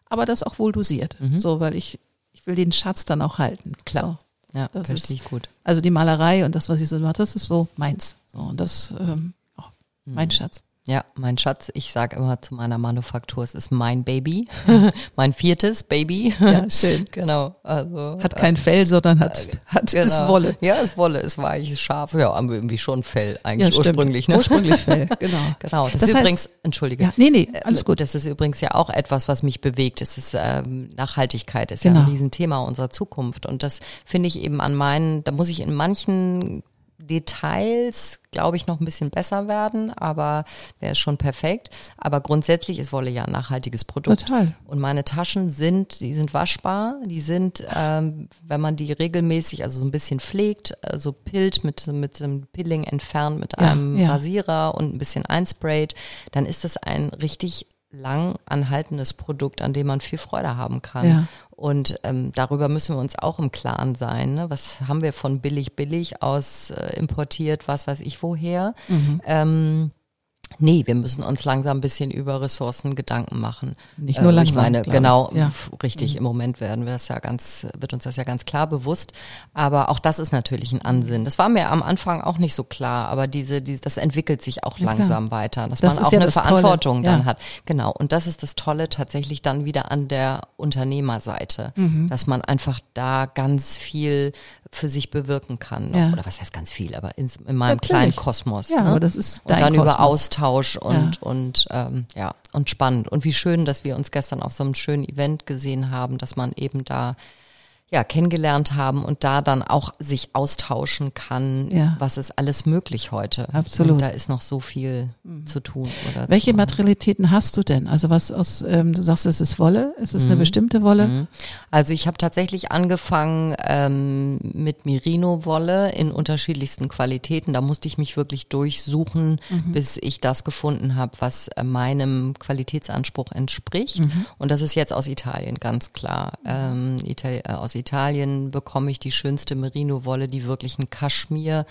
aber das auch wohl dosiert. So, weil ich, ich will den Schatz dann auch halten. Klar. So, ja, das ist gut. Also die Malerei und das, was ich so mache, das ist so meins. So, und das ähm, oh, mein Schatz. Ja, mein Schatz, ich sage immer zu meiner Manufaktur, es ist mein Baby, mein viertes Baby. Ja, schön. genau. Also, hat kein Fell, sondern hat, äh, hat genau. ist Wolle. Ja, ist Wolle, ist weich, ist scharf. Ja, haben wir irgendwie schon Fell eigentlich ja, ursprünglich. Ne? Ursprünglich Fell, genau. genau. Das, das ist heißt, übrigens, entschuldige. Ja, nee, nee, alles äh, gut. Das ist übrigens ja auch etwas, was mich bewegt. Es ist ähm, Nachhaltigkeit, ist genau. ja ein Riesenthema unserer Zukunft. Und das finde ich eben an meinen, da muss ich in manchen Details, glaube ich, noch ein bisschen besser werden, aber wäre schon perfekt. Aber grundsätzlich ist Wolle ja ein nachhaltiges Produkt. Total. Und meine Taschen sind, die sind waschbar, die sind, ähm, wenn man die regelmäßig, also so ein bisschen pflegt, also pillt mit, mit einem Pilling entfernt, mit Ja, einem ja. Rasierer und ein bisschen einsprayt, dann ist das ein richtig lang anhaltendes Produkt, an dem man viel Freude haben kann. Ja. Und ähm, darüber müssen wir uns auch im Klaren sein. Ne? Was haben wir von billig, billig aus äh, importiert, was weiß ich woher? Mhm. Ähm, nee, wir müssen uns langsam ein bisschen über Ressourcen Gedanken machen. Nicht nur Äh, langsam, Ich meine, ich. genau, Ja. richtig. Im Moment werden wir das ja ganz, wird uns das ja ganz klar bewusst. Aber auch das ist natürlich ein Ansinn. Das war mir am Anfang auch nicht so klar, aber diese, diese das entwickelt sich auch Ja, klar. langsam weiter, dass Das man auch ja eine das Tolle. Verantwortung dann hat. Genau. Und das ist das Tolle tatsächlich dann wieder an der Unternehmerseite, Mhm. dass man einfach da ganz viel für sich bewirken kann. Ja. Oder was heißt ganz viel, aber in, in meinem Natürlich. kleinen Kosmos. Ja, ne? aber das ist und dein dann über Kosmos. Austausch und und ähm, ja und spannend und wie schön, dass wir uns gestern auf so einem schönen Event gesehen haben, dass man eben da ja kennengelernt haben und da dann auch sich austauschen kann. Ja. Was ist alles möglich heute? Absolut. Und da ist noch so viel zu tun. Oder Welche zu. Materialitäten hast du denn? Also was aus, ähm, du sagst, es ist Wolle, ist es eine bestimmte Wolle? Mhm. Also ich habe tatsächlich angefangen ähm, mit Merino-Wolle in unterschiedlichsten Qualitäten. Da musste ich mich wirklich durchsuchen, bis ich das gefunden habe, was äh, meinem Qualitätsanspruch entspricht. Und das ist jetzt aus Italien, ganz klar. Ähm, Itali äh, aus Italien bekomme ich die schönste Merino-Wolle, die wirklich ein Kaschmir.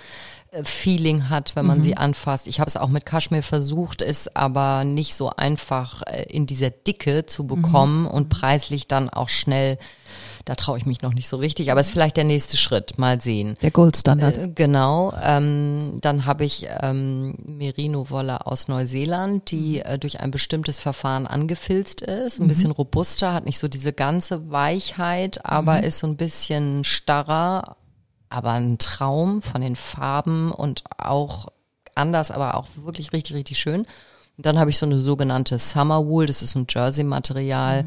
äh, Feeling hat, wenn man sie anfasst. Ich habe es auch mit Kaschmir versucht, ist aber nicht so einfach äh, in dieser Dicke zu bekommen und preislich dann auch schnell. Da traue ich mich noch nicht so richtig, aber ist vielleicht der nächste Schritt. Mal sehen. Der Goldstandard. Äh, Genau. Ähm, dann habe ich ähm, Merino-Wolle aus Neuseeland, die äh, durch ein bestimmtes Verfahren angefilzt ist. Ein bisschen robuster, hat nicht so diese ganze Weichheit, aber ist so ein bisschen starrer. Aber ein Traum von den Farben und auch anders, aber auch wirklich richtig, richtig schön. Und dann habe ich so eine sogenannte Summer Wool, das ist ein Jersey-Material,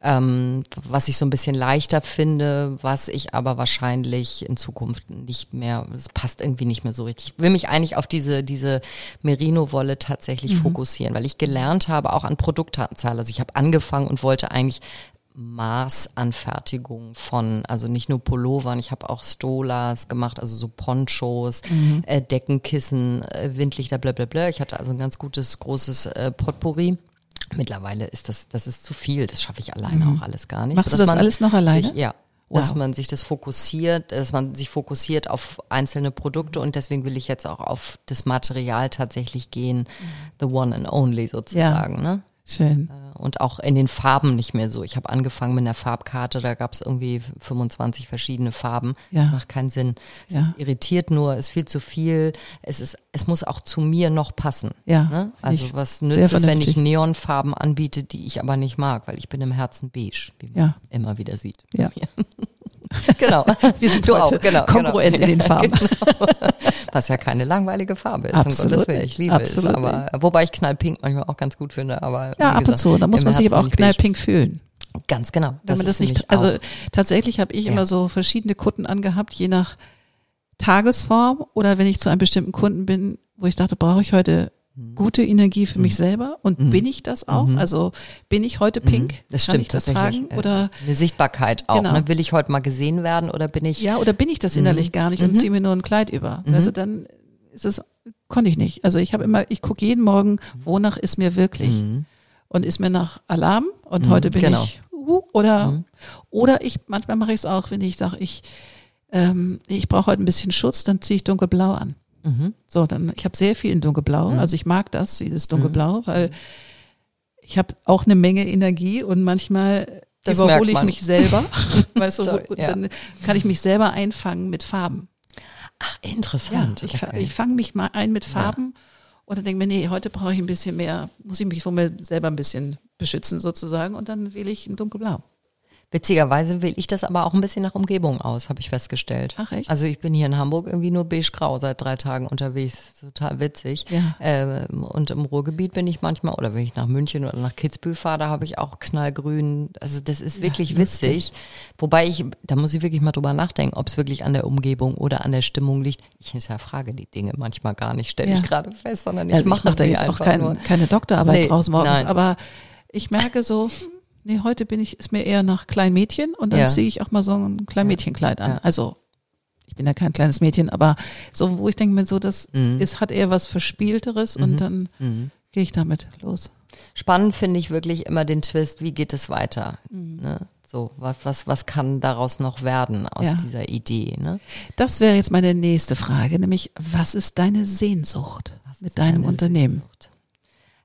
ähm, was ich so ein bisschen leichter finde, was ich aber wahrscheinlich in Zukunft nicht mehr, es passt irgendwie nicht mehr so richtig. Ich will mich eigentlich auf diese, diese Merino-Wolle tatsächlich fokussieren, weil ich gelernt habe, auch an Produktanzahl. Also ich habe angefangen und wollte eigentlich Maßanfertigung von, also nicht nur Pullovern, ich habe auch Stolas gemacht, also so Ponchos, äh, Deckenkissen, äh, Windlichter, bla bla bla. Ich hatte also ein ganz gutes, großes äh, Potpourri. Mittlerweile ist das, das ist zu viel, das schaffe ich alleine auch alles gar nicht. Machst du das man alles noch alleine? Sich, ja. Wow. Dass man sich das fokussiert, dass man sich fokussiert auf einzelne Produkte und deswegen will ich jetzt auch auf das Material tatsächlich gehen, the one and only sozusagen. Ne? Schön. Und auch in den Farben nicht mehr so. Ich habe angefangen mit einer Farbkarte, da gab es irgendwie 25 verschiedene Farben. Ja. Macht keinen Sinn. Es Ja. irritiert nur, ist viel zu viel. Es ist, es muss auch zu mir noch passen. Ja, Ne? Also ich- was nützt es, wenn ich. Neonfarben anbiete, die ich aber nicht mag, weil ich bin im Herzen beige, wie man Ja. immer wieder sieht. Ja. Genau. Wir sind du auch, genau. kongruent genau. in den Farben. Genau. Was ja keine langweilige Farbe ist, um Absolut Gottes Willen. Ich liebe Absolut es. Aber wobei ich knallpink manchmal auch ganz gut finde. Aber Ja, ab und zu. Da muss im man sich aber auch knallpink fühlen. Ganz genau. Das ist nicht, also auch- tatsächlich habe ich Ja. immer so verschiedene Kunden angehabt, je nach Tagesform oder wenn ich zu einem bestimmten Kunden bin, wo ich dachte, brauche ich heute Mhm. gute Energie für mich selber und bin ich das auch? Also bin ich heute pink? Mhm. das Kann stimmt ich das tatsächlich. tragen? Oder eine Sichtbarkeit auch. Genau. Ne? Will ich heute mal gesehen werden oder bin ich? ja, oder bin ich das Mhm. innerlich gar nicht und ziehe mir nur ein Kleid über? Also dann ist es, konnte ich nicht. Also ich habe immer, ich gucke jeden Morgen, wonach ist mir wirklich? Mhm. Und ist mir nach Alarm und heute bin genau. ich uh, oder oder ich manchmal mache ich es auch, wenn ich sage, ich ähm, ich brauche heute ein bisschen Schutz, dann ziehe ich dunkelblau an. Mhm. So, dann ich habe sehr viel in dunkelblau, also ich mag das, dieses dunkelblau, weil ich habe auch eine Menge Energie und manchmal Das überhole ich mich selber, weißt du, Toll, ja. dann kann ich mich selber einfangen mit Farben. Ach, Ja, interessant. ich, fa- Okay. ich fange mich mal ein mit Farben und dann denke mir, nee, heute brauche ich ein bisschen mehr, muss ich mich von mir selber ein bisschen beschützen sozusagen und dann wähle ich ein dunkelblau. Witzigerweise wähle ich das aber auch ein bisschen nach Umgebung aus, habe ich festgestellt. Ach echt? Also ich bin hier in Hamburg irgendwie nur beige-grau seit drei Tagen unterwegs. Total witzig. Ja. Ähm, und im Ruhrgebiet bin ich manchmal, oder wenn ich nach München oder nach Kitzbühel fahre, da habe ich auch knallgrün. Also das ist wirklich Ja, witzig. Wobei ich, da muss ich wirklich mal drüber nachdenken, ob es wirklich an der Umgebung oder an der Stimmung liegt. Ich hinterfrage die Dinge manchmal gar nicht, stelle Ja. ich gerade fest, sondern ich Also mache ich mache da jetzt auch kein, keine Doktorarbeit Nee, draus morgens, nein. aber ich merke so, hm, nee, heute bin ich, ist mir eher nach Kleinmädchen und dann Ja. ziehe ich auch mal so ein Kleinmädchenkleid an. Ja. Also ich bin ja kein kleines Mädchen, aber so, wo ich denke mir so, das Mhm. ist, hat eher was Verspielteres und dann Mhm. gehe ich damit los. Spannend finde ich wirklich immer den Twist, wie geht es weiter? Mhm. Ne? So, was, was, was kann daraus noch werden aus Ja. dieser Idee? Ne? Das wäre jetzt meine nächste Frage, nämlich was ist deine Sehnsucht Was mit deinem deine Unternehmen? Sehnsucht?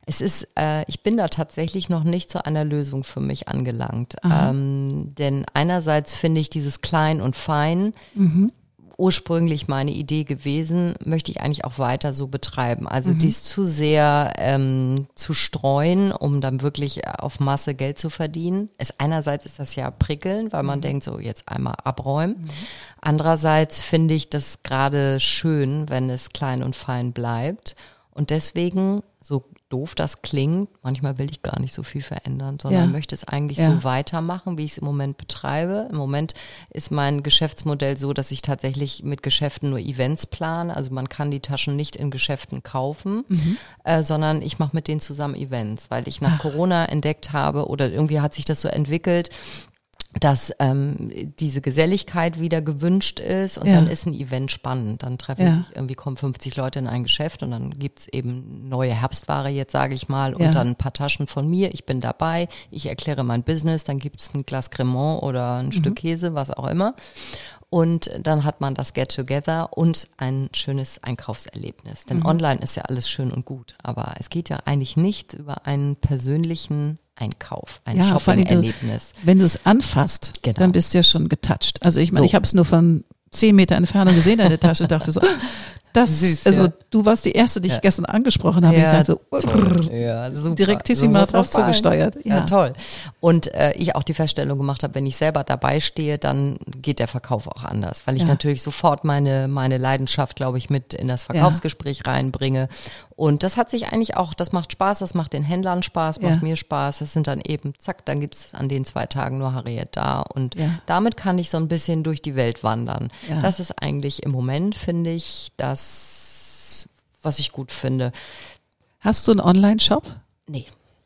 Es ist, äh, ich bin da tatsächlich noch nicht zu einer Lösung für mich angelangt. Ähm, denn einerseits finde ich dieses Klein und Fein Mhm. ursprünglich meine Idee gewesen, möchte ich eigentlich auch weiter so betreiben. Also Mhm. dies zu sehr ähm, zu streuen, um dann wirklich auf Masse Geld zu verdienen. Es einerseits ist das ja prickelnd, weil Mhm. man denkt so jetzt einmal abräumen. Andererseits finde ich das gerade schön, wenn es klein und fein bleibt. Und deswegen, so doof das klingt, manchmal will ich gar nicht so viel verändern, sondern Ja. möchte es eigentlich Ja. so weitermachen, wie ich es im Moment betreibe. Im Moment ist mein Geschäftsmodell so, dass ich tatsächlich mit Geschäften nur Events plane. Also man kann die Taschen nicht in Geschäften kaufen, äh, sondern ich mache mit denen zusammen Events, weil ich nach Corona entdeckt habe oder irgendwie hat sich das so entwickelt, dass ähm, diese Geselligkeit wieder gewünscht ist und Ja. dann ist ein Event spannend. Dann treffen Ja. sich irgendwie kommen 50 Leute in ein Geschäft und dann gibt's eben neue Herbstware jetzt, sage ich mal, Ja. und dann ein paar Taschen von mir. Ich bin dabei, ich erkläre mein Business, dann gibt's ein Glas Cremant oder ein Mhm. Stück Käse, was auch immer. Und dann hat man das Get-Together und ein schönes Einkaufserlebnis. Mhm. Denn online ist ja alles schön und gut, aber es geht ja eigentlich nichts über einen persönlichen Einkauf, ein Ja, Shopping-Erlebnis. Wenn du es anfasst, Genau. dann bist du ja schon getoucht. Also ich meine, So. ich habe es nur von zehn Meter Entfernung gesehen, deine Tasche, dachte so, das, Süß, also ja. du warst die Erste, die ich Ja. gestern angesprochen habe. Ja, ich dachte so, Toll. Ja, super. direktissima muss drauf zugesteuert. Ja, toll. Und äh, ich auch die Feststellung gemacht habe, wenn ich selber dabei stehe, dann geht der Verkauf auch anders, weil ich natürlich sofort meine meine Leidenschaft, glaube ich, mit in das Verkaufsgespräch reinbringe. Und das hat sich eigentlich auch, das macht Spaß, das macht den Händlern Spaß, macht Ja. mir Spaß. Das sind dann eben, zack, dann gibt's an den zwei Tagen nur Harriet da. Und Ja. damit kann ich so ein bisschen durch die Welt wandern. Ja. Das ist eigentlich im Moment, finde ich, das, was ich gut finde. Hast du einen Online-Shop? Nee.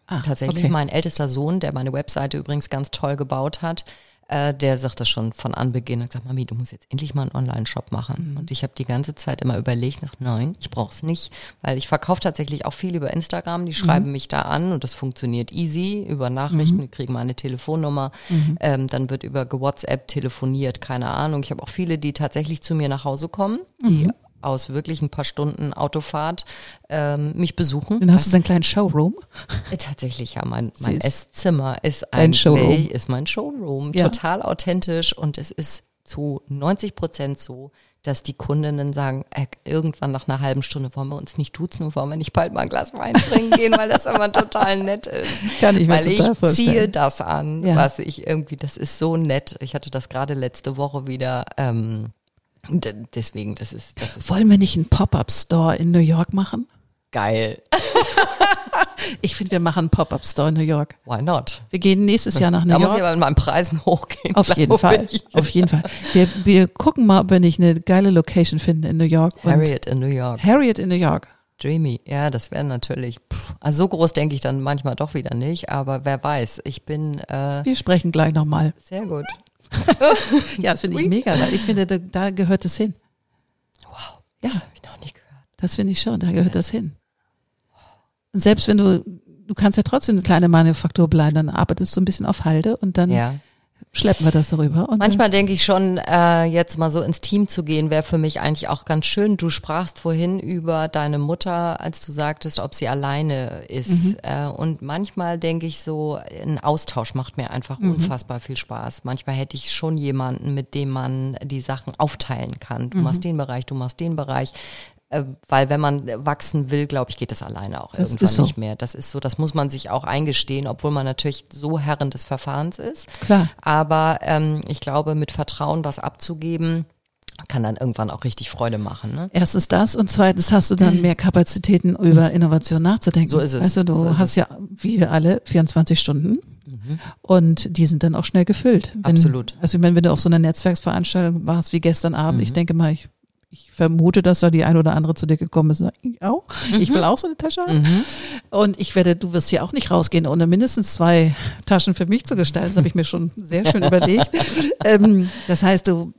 Ah, Tatsächlich, okay. mein ältester Sohn, der meine Webseite übrigens ganz toll gebaut hat, äh, der sagt das schon von Anbeginn und sagt, Mami, du musst jetzt endlich mal einen Online-Shop machen. Mhm. Und ich habe die ganze Zeit immer überlegt, dachte, nein, ich brauche es nicht, weil ich verkaufe tatsächlich auch viel über Instagram, die Mhm. schreiben mich da an und das funktioniert easy über Nachrichten, die kriegen meine Telefonnummer, Mhm. ähm, dann wird über WhatsApp telefoniert, keine Ahnung. Ich habe auch viele, die tatsächlich zu mir nach Hause kommen, die Mhm. Aus wirklich ein paar Stunden Autofahrt ähm, mich besuchen. Dann hast du deinen kleinen Showroom. äh, Tatsächlich, ja. Mein, mein. Esszimmer ist eigentlich Showroom. ist mein Showroom. Ja. Total authentisch und es ist zu 90 Prozent so, dass die Kundinnen sagen, äh, irgendwann nach einer halben Stunde wollen wir uns nicht duzen und wollen wir nicht bald mal ein Glas Wein trinken gehen, weil das immer total nett ist. Kann ich mir weil total ich vorstellen. ziehe das an, Ja. was ich irgendwie, das ist so nett. Ich hatte das gerade letzte Woche wieder. Ähm, d- deswegen, das ist, das ist Wollen wir nicht einen Pop-Up-Store in New York machen? geil. Ich finde, wir machen einen Pop-Up-Store in New York. Why not? Wir gehen nächstes Jahr nach New Da muss ich York. aber mit meinen Preisen hochgehen. Auf jeden Fall. ich. Auf jeden Fall. Wir, wir gucken mal, ob wir nicht eine geile Location finden in New York. Harriet in New York. Harriet in New York. Dreamy. Ja, das wäre natürlich. Pff, also so groß denke ich dann manchmal doch wieder nicht, aber wer weiß. Ich bin äh, Wir sprechen gleich nochmal. sehr gut. Ja, das finde ich mega. Ich finde, da, da gehört es hin. Wow. Ja. Das habe ich noch nie gehört. Das finde ich schon, da gehört das hin. Und selbst wenn du, du kannst ja trotzdem eine kleine Manufaktur bleiben, dann arbeitest du ein bisschen auf Halde und dann Ja. Schleppen wir das darüber. Manchmal denke ich schon, äh, jetzt mal so ins Team zu gehen, wäre für mich eigentlich auch ganz schön. Du sprachst vorhin über deine Mutter, als du sagtest, ob sie alleine ist. Äh, und manchmal denke ich so, ein Austausch macht mir einfach unfassbar viel Spaß. Manchmal hätte ich schon jemanden, mit dem man die Sachen aufteilen kann. Du machst den Bereich, du machst den Bereich. Äh, weil wenn man wachsen will, glaube ich, geht das alleine auch Das irgendwann so. nicht mehr. Das ist so, das muss man sich auch eingestehen, obwohl man natürlich so Herren des Verfahrens ist. Klar. Aber ähm, ich glaube, mit Vertrauen was abzugeben, kann dann irgendwann auch richtig Freude machen. Ne? Erstens das und zweitens hast du dann mehr Kapazitäten über Innovation nachzudenken. So ist es. Weißt du, So hast es. ja, wie wir alle, 24 Stunden und die sind dann auch schnell gefüllt. Wenn, Absolut. Also ich meine, wenn du auf so einer Netzwerksveranstaltung warst wie gestern Abend, ich denke mal, ich, ich vermute, dass da die ein oder andere zu dir gekommen ist. Ich auch. Ich will auch so eine Tasche haben. Und ich werde, du wirst hier auch nicht rausgehen, ohne mindestens zwei Taschen für mich zu gestalten. Das habe ich mir schon sehr schön überlegt. Ähm, das heißt, du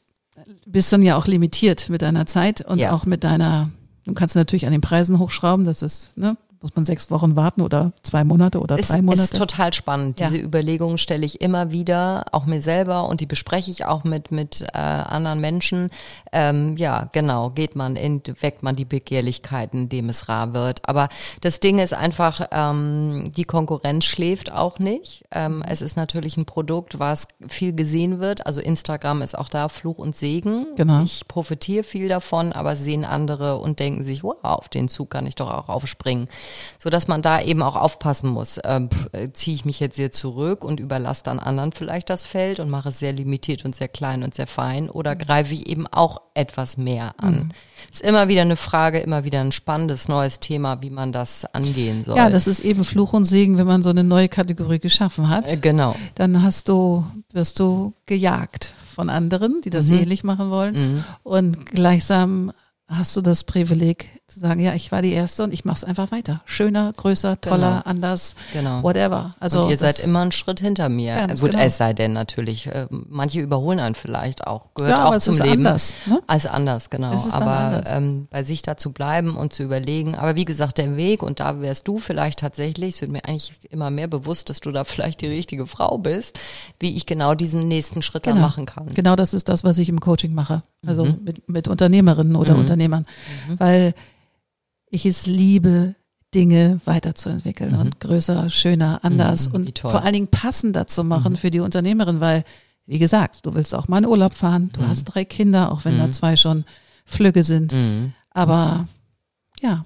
bist dann ja auch limitiert mit deiner Zeit und Ja. auch mit deiner, du kannst natürlich an den Preisen hochschrauben, das ist, ne, muss man sechs Wochen warten oder zwei Monate oder drei Monate. ist total spannend. Ja. Diese Überlegungen stelle ich immer wieder, auch mir selber und die bespreche ich auch mit mit äh, anderen Menschen. Ähm, ja, genau, geht man in, weckt man die Begehrlichkeiten, indem es rar wird. Aber das Ding ist einfach, ähm, die Konkurrenz schläft auch nicht. Ähm, es ist natürlich ein Produkt, was viel gesehen wird. Also Instagram ist auch da Fluch und Segen. Genau. Ich profitiere viel davon, aber sehen andere und denken sich, wow, auf den Zug kann ich doch auch aufspringen. So dass man da eben auch aufpassen muss. Ähm, äh, Ziehe ich mich jetzt hier zurück und überlasse dann anderen vielleicht das Feld und mache es sehr limitiert und sehr klein und sehr fein oder Mhm. greife ich eben auch etwas mehr an? Ist immer wieder eine Frage, immer wieder ein spannendes neues Thema, wie man das angehen soll. ja, das ist eben Fluch und Segen, wenn man so eine neue Kategorie geschaffen hat. äh, genau. Dann hast du, wirst du gejagt von anderen, die das Mhm. ähnlich machen wollen. Und gleichsam hast du das Privileg zu sagen, ja, ich war die Erste und ich mache es einfach weiter. Schöner, größer, toller, anders, Genau. whatever. Also und ihr seid immer einen Schritt hinter mir. Gut, genau. es sei denn natürlich, äh, manche überholen einen vielleicht auch, gehört Ja, aber auch zum Leben. anders, ne? Als anders, genau. Aber anders. Ähm, bei sich da zu bleiben und zu überlegen. Aber wie gesagt, der Weg, und da wärst du vielleicht tatsächlich, es wird mir eigentlich immer mehr bewusst, dass du da vielleicht die richtige Frau bist, wie ich genau diesen nächsten Schritt dann machen kann. Genau das ist das, was ich im Coaching mache. Also Mhm. mit, mit Unternehmerinnen oder Unternehmern. Weil ich es liebe, Dinge weiterzuentwickeln und größer, schöner, anders Mhm, und vor allen Dingen passender zu machen für die Unternehmerin, weil, wie gesagt, du willst auch mal in Urlaub fahren, du hast drei Kinder, auch wenn da zwei schon Flügge sind. Mhm. Aber ja,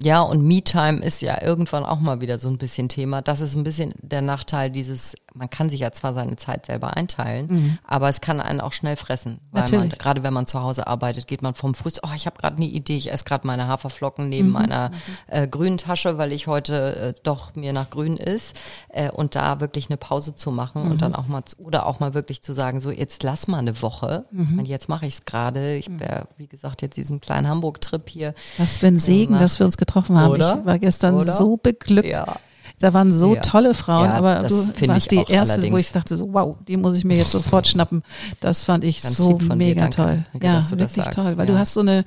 Ja, und Me-Time ist ja irgendwann auch mal wieder so ein bisschen Thema. Das ist ein bisschen der Nachteil dieses, man kann sich ja zwar seine Zeit selber einteilen, aber es kann einen auch schnell fressen. Weil man, Mhm. Gerade wenn man zu Hause arbeitet, geht man vom Früh, oh, ich habe gerade eine Idee, ich esse gerade meine Haferflocken neben meiner äh, grünen Tasche, weil ich heute äh, doch mir nach grün ist. Äh, und da wirklich eine Pause zu machen und dann auch mal, zu- oder auch mal wirklich zu sagen, so jetzt lass mal eine Woche. Und jetzt mache ich es gerade. Ich wäre, wie gesagt, jetzt diesen kleinen Hamburg-Trip hier. was für ein Segen, Nacht. dass wir uns getroffen haben. Oder? Ich war gestern Oder? so beglückt. Ja. Da waren so Ja. tolle Frauen, Ja, aber du warst die erste, wo allerdings. ich dachte so, wow, die muss ich mir jetzt sofort schnappen. Das fand ich Ganz so dir, mega danke. toll. Danke, ja, wirklich sagst. toll, weil Ja. du hast so eine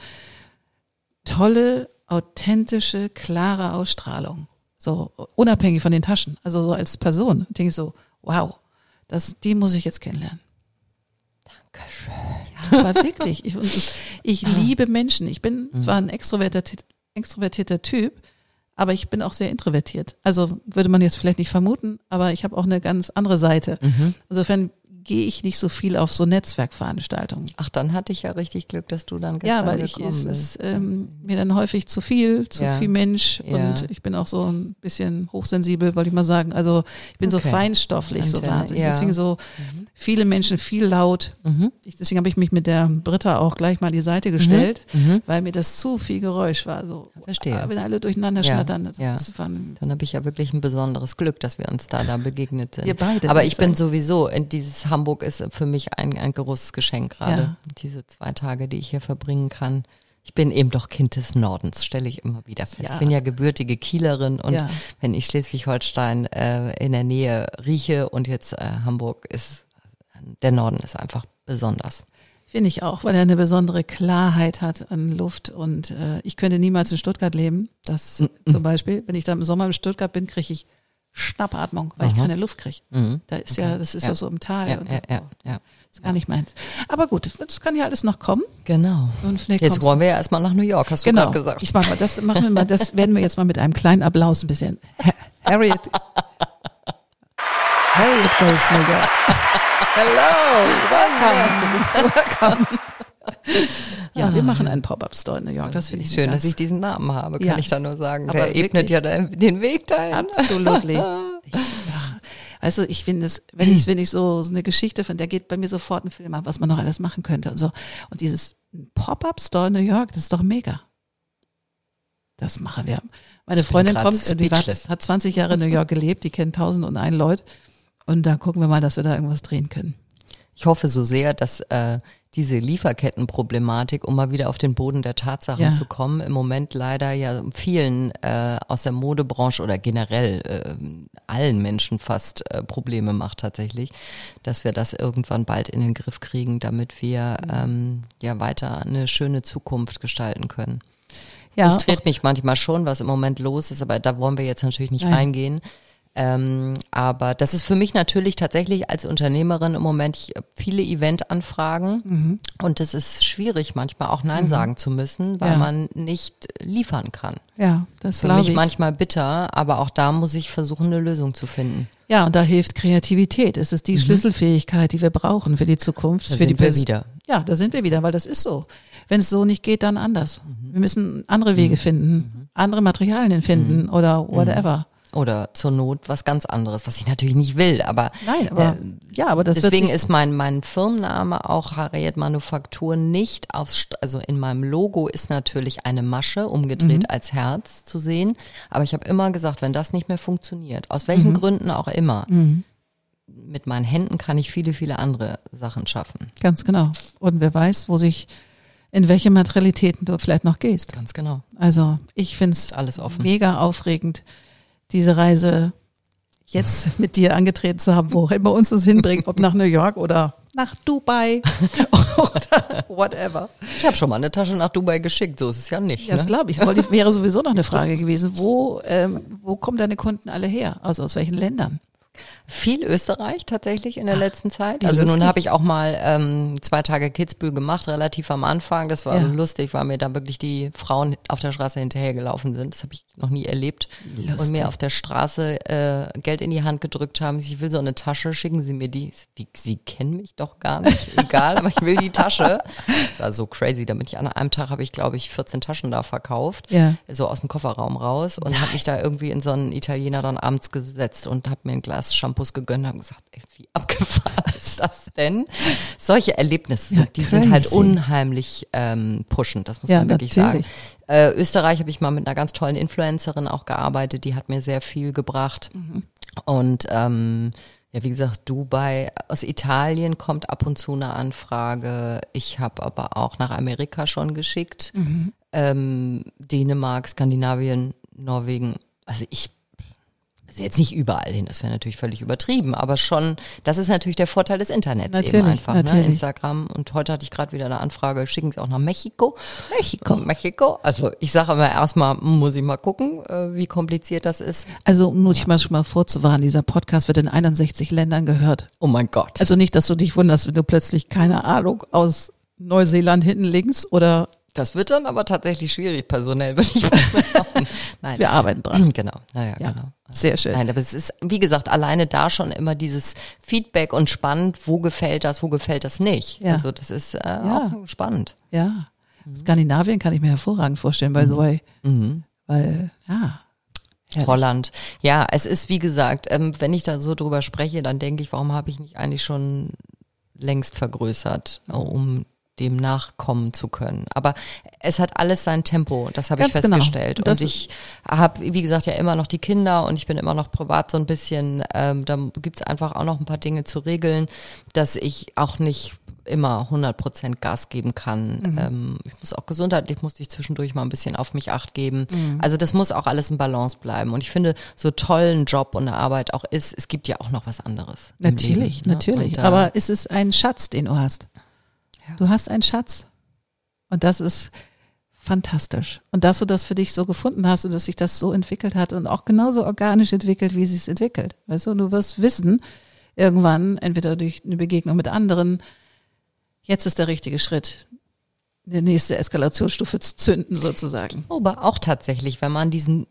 tolle, authentische, klare Ausstrahlung. So unabhängig von den Taschen, also so als Person. Denke ich so, wow, das, die muss ich jetzt kennenlernen. Dankeschön. Ja, aber wirklich. Ich, ich, ich liebe Menschen. Ich bin Mhm. zwar ein extrovertierter, extrovertierter Typ, aber ich bin auch sehr introvertiert. Also würde man jetzt vielleicht nicht vermuten, aber ich habe auch eine ganz andere Seite. Mhm. Insofern gehe ich nicht so viel auf so Netzwerkveranstaltungen. Ach, dann hatte ich ja richtig Glück, dass du dann Ja, gestern weil ich es ist ähm, mir dann häufig zu viel, zu Ja. viel Mensch Ja. und ich bin auch so ein bisschen hochsensibel, wollte ich mal sagen. Also ich bin so Okay. feinstofflich, so Antenne, wahnsinnig. ja. Deswegen so viele Menschen, viel laut. Mhm. Ich, deswegen habe ich mich mit der Britta auch gleich mal an die Seite gestellt, Mhm. weil mir das zu viel Geräusch war. So, Verstehe. Wenn alle durcheinander Ja, schnattern. Ja. Dann habe ich ja wirklich ein besonderes Glück, dass wir uns da da begegnet sind. Wir beide, Aber ich ich bin sowieso, in dieses Hamburg ist für mich ein, ein großes Geschenk gerade. Ja. Diese zwei Tage, die ich hier verbringen kann. Ich bin eben doch Kind des Nordens, stelle ich immer wieder fest. Ja. Ich bin ja gebürtige Kielerin und Ja. wenn ich Schleswig-Holstein äh, in der Nähe rieche und jetzt äh, Hamburg ist, der Norden ist einfach besonders. Finde ich auch, weil er eine besondere Klarheit hat an Luft und äh, ich könnte niemals in Stuttgart leben. Das zum Beispiel, wenn ich da im Sommer in Stuttgart bin, kriege ich Schnappatmung, weil ich keine Luft kriege. Mhm. Da ist ja, das ist ja, Ja. so im Tal. Ja, und ja, so. ja, ja. Das ist gar nicht meins. Aber gut, das kann ja alles noch kommen. Genau. Und vielleicht Jetzt wollen wir ja erstmal nach New York, hast du Genau. gerade gesagt. Ich mach mal, das machen wir mal, das werden wir jetzt mal mit einem kleinen Applaus ein bisschen. Ha- Harriet. Harriet goes New York. Hello, welcome. welcome. Ja, wir machen einen Pop-Up-Store in New York. Das finde ich schön, dass ich diesen Namen habe, kann ja. ich da nur sagen. Der Aber ebnet ja den Weg dahin. Absolut. also ich finde es, wenn ich, wenn ich so, so eine Geschichte von der geht bei mir sofort ein Film ab, was man noch alles machen könnte und so. Und dieses Pop-Up-Store in New York, das ist doch mega. Das machen wir. Meine Freundin kommt, die war, hat 20 Jahre in New York gelebt, die kennt tausend und ein Leute. Und da gucken wir mal, dass wir da irgendwas drehen können. Ich hoffe so sehr, dass äh, diese Lieferkettenproblematik, um mal wieder auf den Boden der Tatsachen ja. zu kommen, im Moment leider ja vielen äh, aus der Modebranche oder generell äh, allen Menschen fast äh, Probleme macht tatsächlich, dass wir das irgendwann bald in den Griff kriegen, damit wir ähm, ja weiter eine schöne Zukunft gestalten können. Ja, Frustriert mich manchmal schon, was im Moment los ist, aber da wollen wir jetzt natürlich nicht Nein. reingehen. Ähm, aber das ist für mich natürlich tatsächlich als Unternehmerin im Moment ich, viele Eventanfragen mhm. und es ist schwierig manchmal auch Nein mhm. sagen zu müssen, weil ja. man nicht liefern kann. Ja, das ist für mich ich. manchmal bitter, aber auch da muss ich versuchen, eine Lösung zu finden. Ja, und da hilft Kreativität. Es ist die mhm. Schlüsselfähigkeit, die wir brauchen für die Zukunft. Da für sind die wir wieder. Ja, da sind wir wieder, weil das ist so. Wenn es so nicht geht, dann anders. Mhm. Wir müssen andere Wege mhm. finden, mhm. andere Materialien finden mhm. oder whatever. Oder zur Not was ganz anderes, was ich natürlich nicht will, aber, Nein, aber äh, ja, aber das deswegen ist mein mein Firmenname auch Harriet Manufaktur nicht aufs also in meinem Logo ist natürlich eine Masche umgedreht mhm. als Herz zu sehen, aber ich habe immer gesagt, wenn das nicht mehr funktioniert, aus welchen mhm. Gründen auch immer, mhm. mit meinen Händen kann ich viele viele andere Sachen schaffen. Ganz genau. Und wer weiß, wo sich in welche Materialitäten du vielleicht noch gehst. Ganz genau. Also ich finde es alles offen. mega aufregend diese Reise jetzt mit dir angetreten zu haben, wo auch immer uns das hinbringt, ob nach New York oder nach Dubai oder whatever. Ich habe schon mal eine Tasche nach Dubai geschickt, so ist es ja nicht. Ja, das ne? glaube ich. Das wäre sowieso noch eine Frage gewesen. Wo, ähm, wo kommen deine Kunden alle her? Also aus welchen Ländern? Viel Österreich tatsächlich in der Ach, letzten Zeit. Also nun habe ich auch mal ähm, zwei Tage Kitzbühel gemacht, relativ am Anfang. Das war ja. lustig, weil mir da wirklich die Frauen auf der Straße hinterhergelaufen sind. Das habe ich noch nie erlebt. Lustig. Und mir auf der Straße äh, Geld in die Hand gedrückt haben. Ich will so eine Tasche, schicken Sie mir die. Wie, Sie kennen mich doch gar nicht. Egal, aber ich will die Tasche. Das war so crazy. Damit ich an einem Tag habe ich, glaube ich, 14 Taschen da verkauft. Ja. So aus dem Kofferraum raus und habe mich da irgendwie in so einen Italiener dann abends gesetzt und habe mir ein Glas Shampoo Shampoos gegönnt haben gesagt, ey, wie abgefahren ist das denn? Solche Erlebnisse, ja, die sind halt unheimlich ähm, pushend, das muss ja, man wirklich natürlich. sagen. Äh, Österreich habe ich mal mit einer ganz tollen Influencerin auch gearbeitet, die hat mir sehr viel gebracht. Mhm. Und ähm, ja, wie gesagt, Dubai, aus Italien kommt ab und zu eine Anfrage. Ich habe aber auch nach Amerika schon geschickt. Mhm. Ähm, Dänemark, Skandinavien, Norwegen. Also ich also jetzt nicht überall hin, das wäre natürlich völlig übertrieben, aber schon, das ist natürlich der Vorteil des Internets natürlich, eben einfach, ne? natürlich. ne? Instagram. Und heute hatte ich gerade wieder eine Anfrage, schicken Sie auch nach Mexiko. Mexiko. Mexiko. Also ich sage immer erstmal, muss ich mal gucken, äh, wie kompliziert das ist. Also muss ich mal schon mal vorzuwarnen, dieser Podcast wird in 61 Ländern gehört. Oh mein Gott. Also nicht, dass du dich wunderst, wenn du plötzlich, keine Ahnung, aus Neuseeland hinten links oder das wird dann aber tatsächlich schwierig, personell, würde ich mal sagen. Nein. Wir arbeiten dran. Genau, naja, ja, genau. Sehr schön. Nein, aber es ist, wie gesagt, alleine da schon immer dieses Feedback und spannend, wo gefällt das, wo gefällt das nicht. Ja. Also das ist äh, ja. auch spannend. Ja. Mhm. Skandinavien kann ich mir hervorragend vorstellen, bei mhm. so, mhm. weil, ja. Herrlich. Holland. Ja, es ist, wie gesagt, ähm, wenn ich da so drüber spreche, dann denke ich, warum habe ich nicht eigentlich schon längst vergrößert, um dem nachkommen zu können. Aber es hat alles sein Tempo, das habe ich genau. festgestellt. Genau. Und ich habe, wie gesagt, ja immer noch die Kinder und ich bin immer noch privat so ein bisschen, ähm, da gibt's einfach auch noch ein paar Dinge zu regeln, dass ich auch nicht immer 100 Prozent Gas geben kann. Mhm. Ähm, ich muss auch gesundheitlich, musste ich zwischendurch mal ein bisschen auf mich acht geben. Mhm. Also das muss auch alles in Balance bleiben. Und ich finde, so toll ein Job und eine Arbeit auch ist, es gibt ja auch noch was anderes. Natürlich, Leben, ne? natürlich. Und, äh, Aber es ist ein Schatz, den du hast. Du hast einen Schatz. Und das ist fantastisch. Und dass du das für dich so gefunden hast und dass sich das so entwickelt hat und auch genauso organisch entwickelt, wie es sich entwickelt. Weißt du, du wirst wissen, irgendwann, entweder durch eine Begegnung mit anderen, jetzt ist der richtige Schritt, die nächste Eskalationsstufe zu zünden sozusagen. Aber auch tatsächlich, wenn man diesen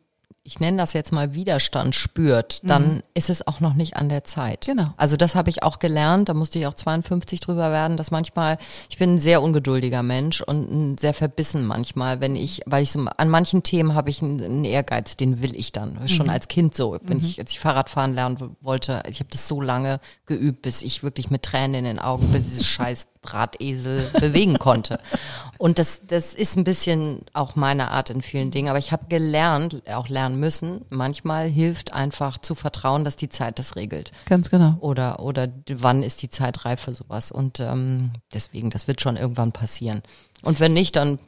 ich nenne das jetzt mal Widerstand spürt, dann mhm. ist es auch noch nicht an der Zeit. Genau. Also das habe ich auch gelernt, da musste ich auch 52 drüber werden, dass manchmal, ich bin ein sehr ungeduldiger Mensch und sehr verbissen manchmal, wenn ich, weil ich so, an manchen Themen habe ich einen, Ehrgeiz, den will ich dann. Mhm. Schon als Kind so, wenn mhm. ich, als ich Fahrradfahren lernen wollte, ich habe das so lange geübt, bis ich wirklich mit Tränen in den Augen, bis dieses scheiß Drahtesel bewegen konnte. Und das, das ist ein bisschen auch meine Art in vielen Dingen. Aber ich habe gelernt, auch lernen müssen, manchmal hilft einfach zu vertrauen, dass die Zeit das regelt. Ganz genau. Oder, oder wann ist die Zeit reif für sowas. Und ähm, deswegen, das wird schon irgendwann passieren. Und wenn nicht, dann.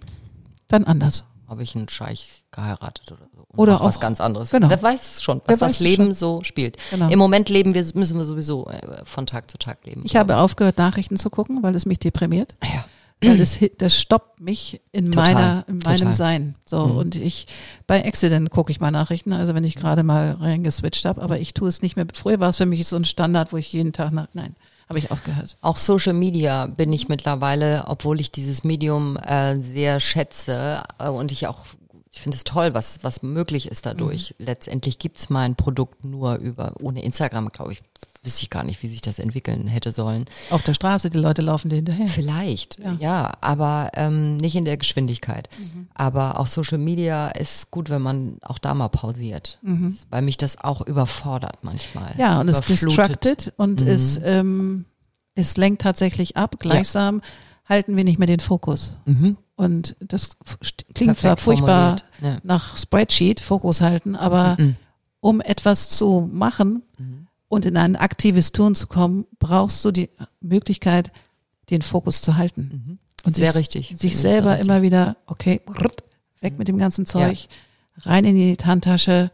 Dann anders. Habe ich einen Scheich geheiratet oder so. Oder auch was ganz anderes. Genau. Wer weiß schon, was Wer das Leben schon. so spielt. Genau. Im Moment leben wir, müssen wir sowieso äh, von Tag zu Tag leben. Ich habe aufgehört, Nachrichten zu gucken, weil es mich deprimiert. Ja. Weil das, das stoppt mich in Total. meiner, in meinem Total. Sein. So. Mhm. Und ich, bei Accident gucke ich mal Nachrichten, also wenn ich gerade mal reingeswitcht habe, aber ich tue es nicht mehr. Früher war es für mich so ein Standard, wo ich jeden Tag nach, nein, habe ich aufgehört. Auch Social Media bin ich mittlerweile, obwohl ich dieses Medium äh, sehr schätze äh, und ich auch ich finde es toll, was, was möglich ist dadurch. Mhm. Letztendlich gibt's mein Produkt nur über, ohne Instagram, glaube ich, wüsste ich gar nicht, wie sich das entwickeln hätte sollen. Auf der Straße, die Leute laufen dir hinterher. Vielleicht, ja, ja aber ähm, nicht in der Geschwindigkeit. Mhm. Aber auch Social Media ist gut, wenn man auch da mal pausiert, mhm. weil mich das auch überfordert manchmal. Ja, und es distracted und Mhm. es, ähm, es lenkt tatsächlich ab. Gleichsam halten wir nicht mehr den Fokus. Mhm. Und das klingt zwar furchtbar. Ja. nach Spreadsheet, Fokus halten, aber Mhm. um etwas zu machen Mhm. Und in ein aktives Tun zu kommen, brauchst du die Möglichkeit, den Fokus zu halten. Mhm. Und Sehr sich, richtig. sich selber richtig. immer wieder, okay, weg mit dem ganzen Zeug, rein in die Handtasche.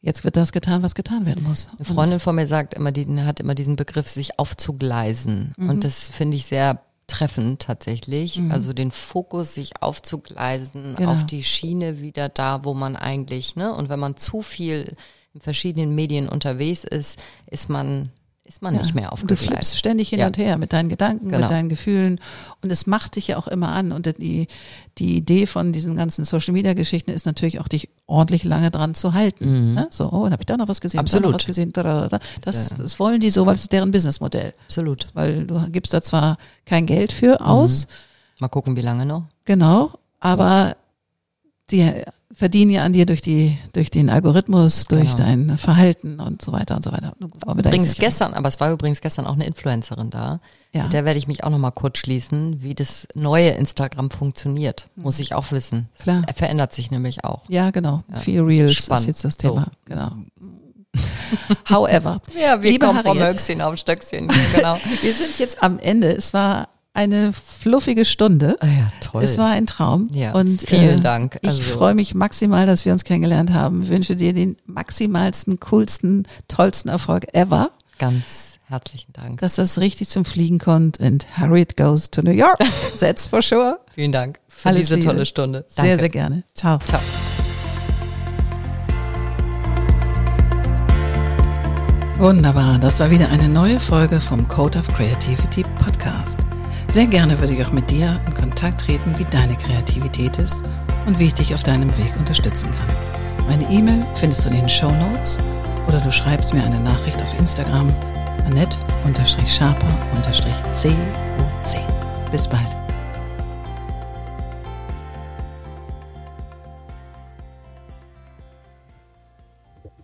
Jetzt wird das getan, was getan werden muss. Eine Freundin von mir sagt immer, die hat immer diesen Begriff, sich aufzugleisen. Mhm. Und das finde ich sehr treffend tatsächlich. Also den Fokus, sich aufzugleisen Genau. auf die Schiene wieder da, wo man eigentlich, ne? Und wenn man zu viel in verschiedenen Medien unterwegs ist, ist man, ist man nicht mehr Und du flippst aufgegleist. ständig hin Ja. und her mit deinen Gedanken, Genau. mit deinen Gefühlen. Und es macht dich ja auch immer an. Und die, die Idee von diesen ganzen Social Media Geschichten ist natürlich auch, dich ordentlich lange dran zu halten. Ne? So, oh, dann habe ich da noch was gesehen, da noch Mhm. Absolut. was gesehen. Da, da, da. Das, das wollen die so, weil das ist deren Businessmodell. Absolut. Weil du gibst da zwar kein Geld für aus, Mal gucken, wie lange noch. genau, aber die verdienen ja an dir durch die, durch den Algorithmus, durch Genau. dein Verhalten und so weiter und so weiter. Übrigens gestern, aber es war übrigens gestern auch eine Influencerin da. Ja. Mit der werde ich mich auch nochmal kurz schließen, wie das neue Instagram funktioniert. Muss ich auch wissen. Mhm. Klar. Er verändert sich nämlich auch. Ja, genau. Ja. Viel Reels Spannend. ist jetzt das So. Thema. Genau. However, Ja, wir Liebe kommen vom Harriet. Möchchen auf Stöckchen. Genau. wir sind jetzt am Ende. Es war eine fluffige Stunde. Ah ja, toll. Es war ein Traum. Ja, und, vielen äh, Dank. Ich Also- freue mich maximal, dass wir uns kennengelernt haben. Wünsche dir den maximalsten, coolsten, tollsten Erfolg ever. Ganz herzlichen Dank. Dass das richtig zum Fliegen kommt. And Harriet goes to New York. That's for sure. Vielen Dank für Alles diese Liebe. tolle Stunde. Sehr, Danke. sehr gerne. Ciao. Ciao. Wunderbar, das war wieder eine neue Folge vom Code of Creativity Podcast. Sehr gerne würde ich auch mit dir in Kontakt treten, wie deine Kreativität ist und wie ich dich auf deinem Weg unterstützen kann. Meine E-Mail findest du in den Show Notes oder du schreibst mir eine Nachricht auf Instagram annette-sharper-coc. Bis bald.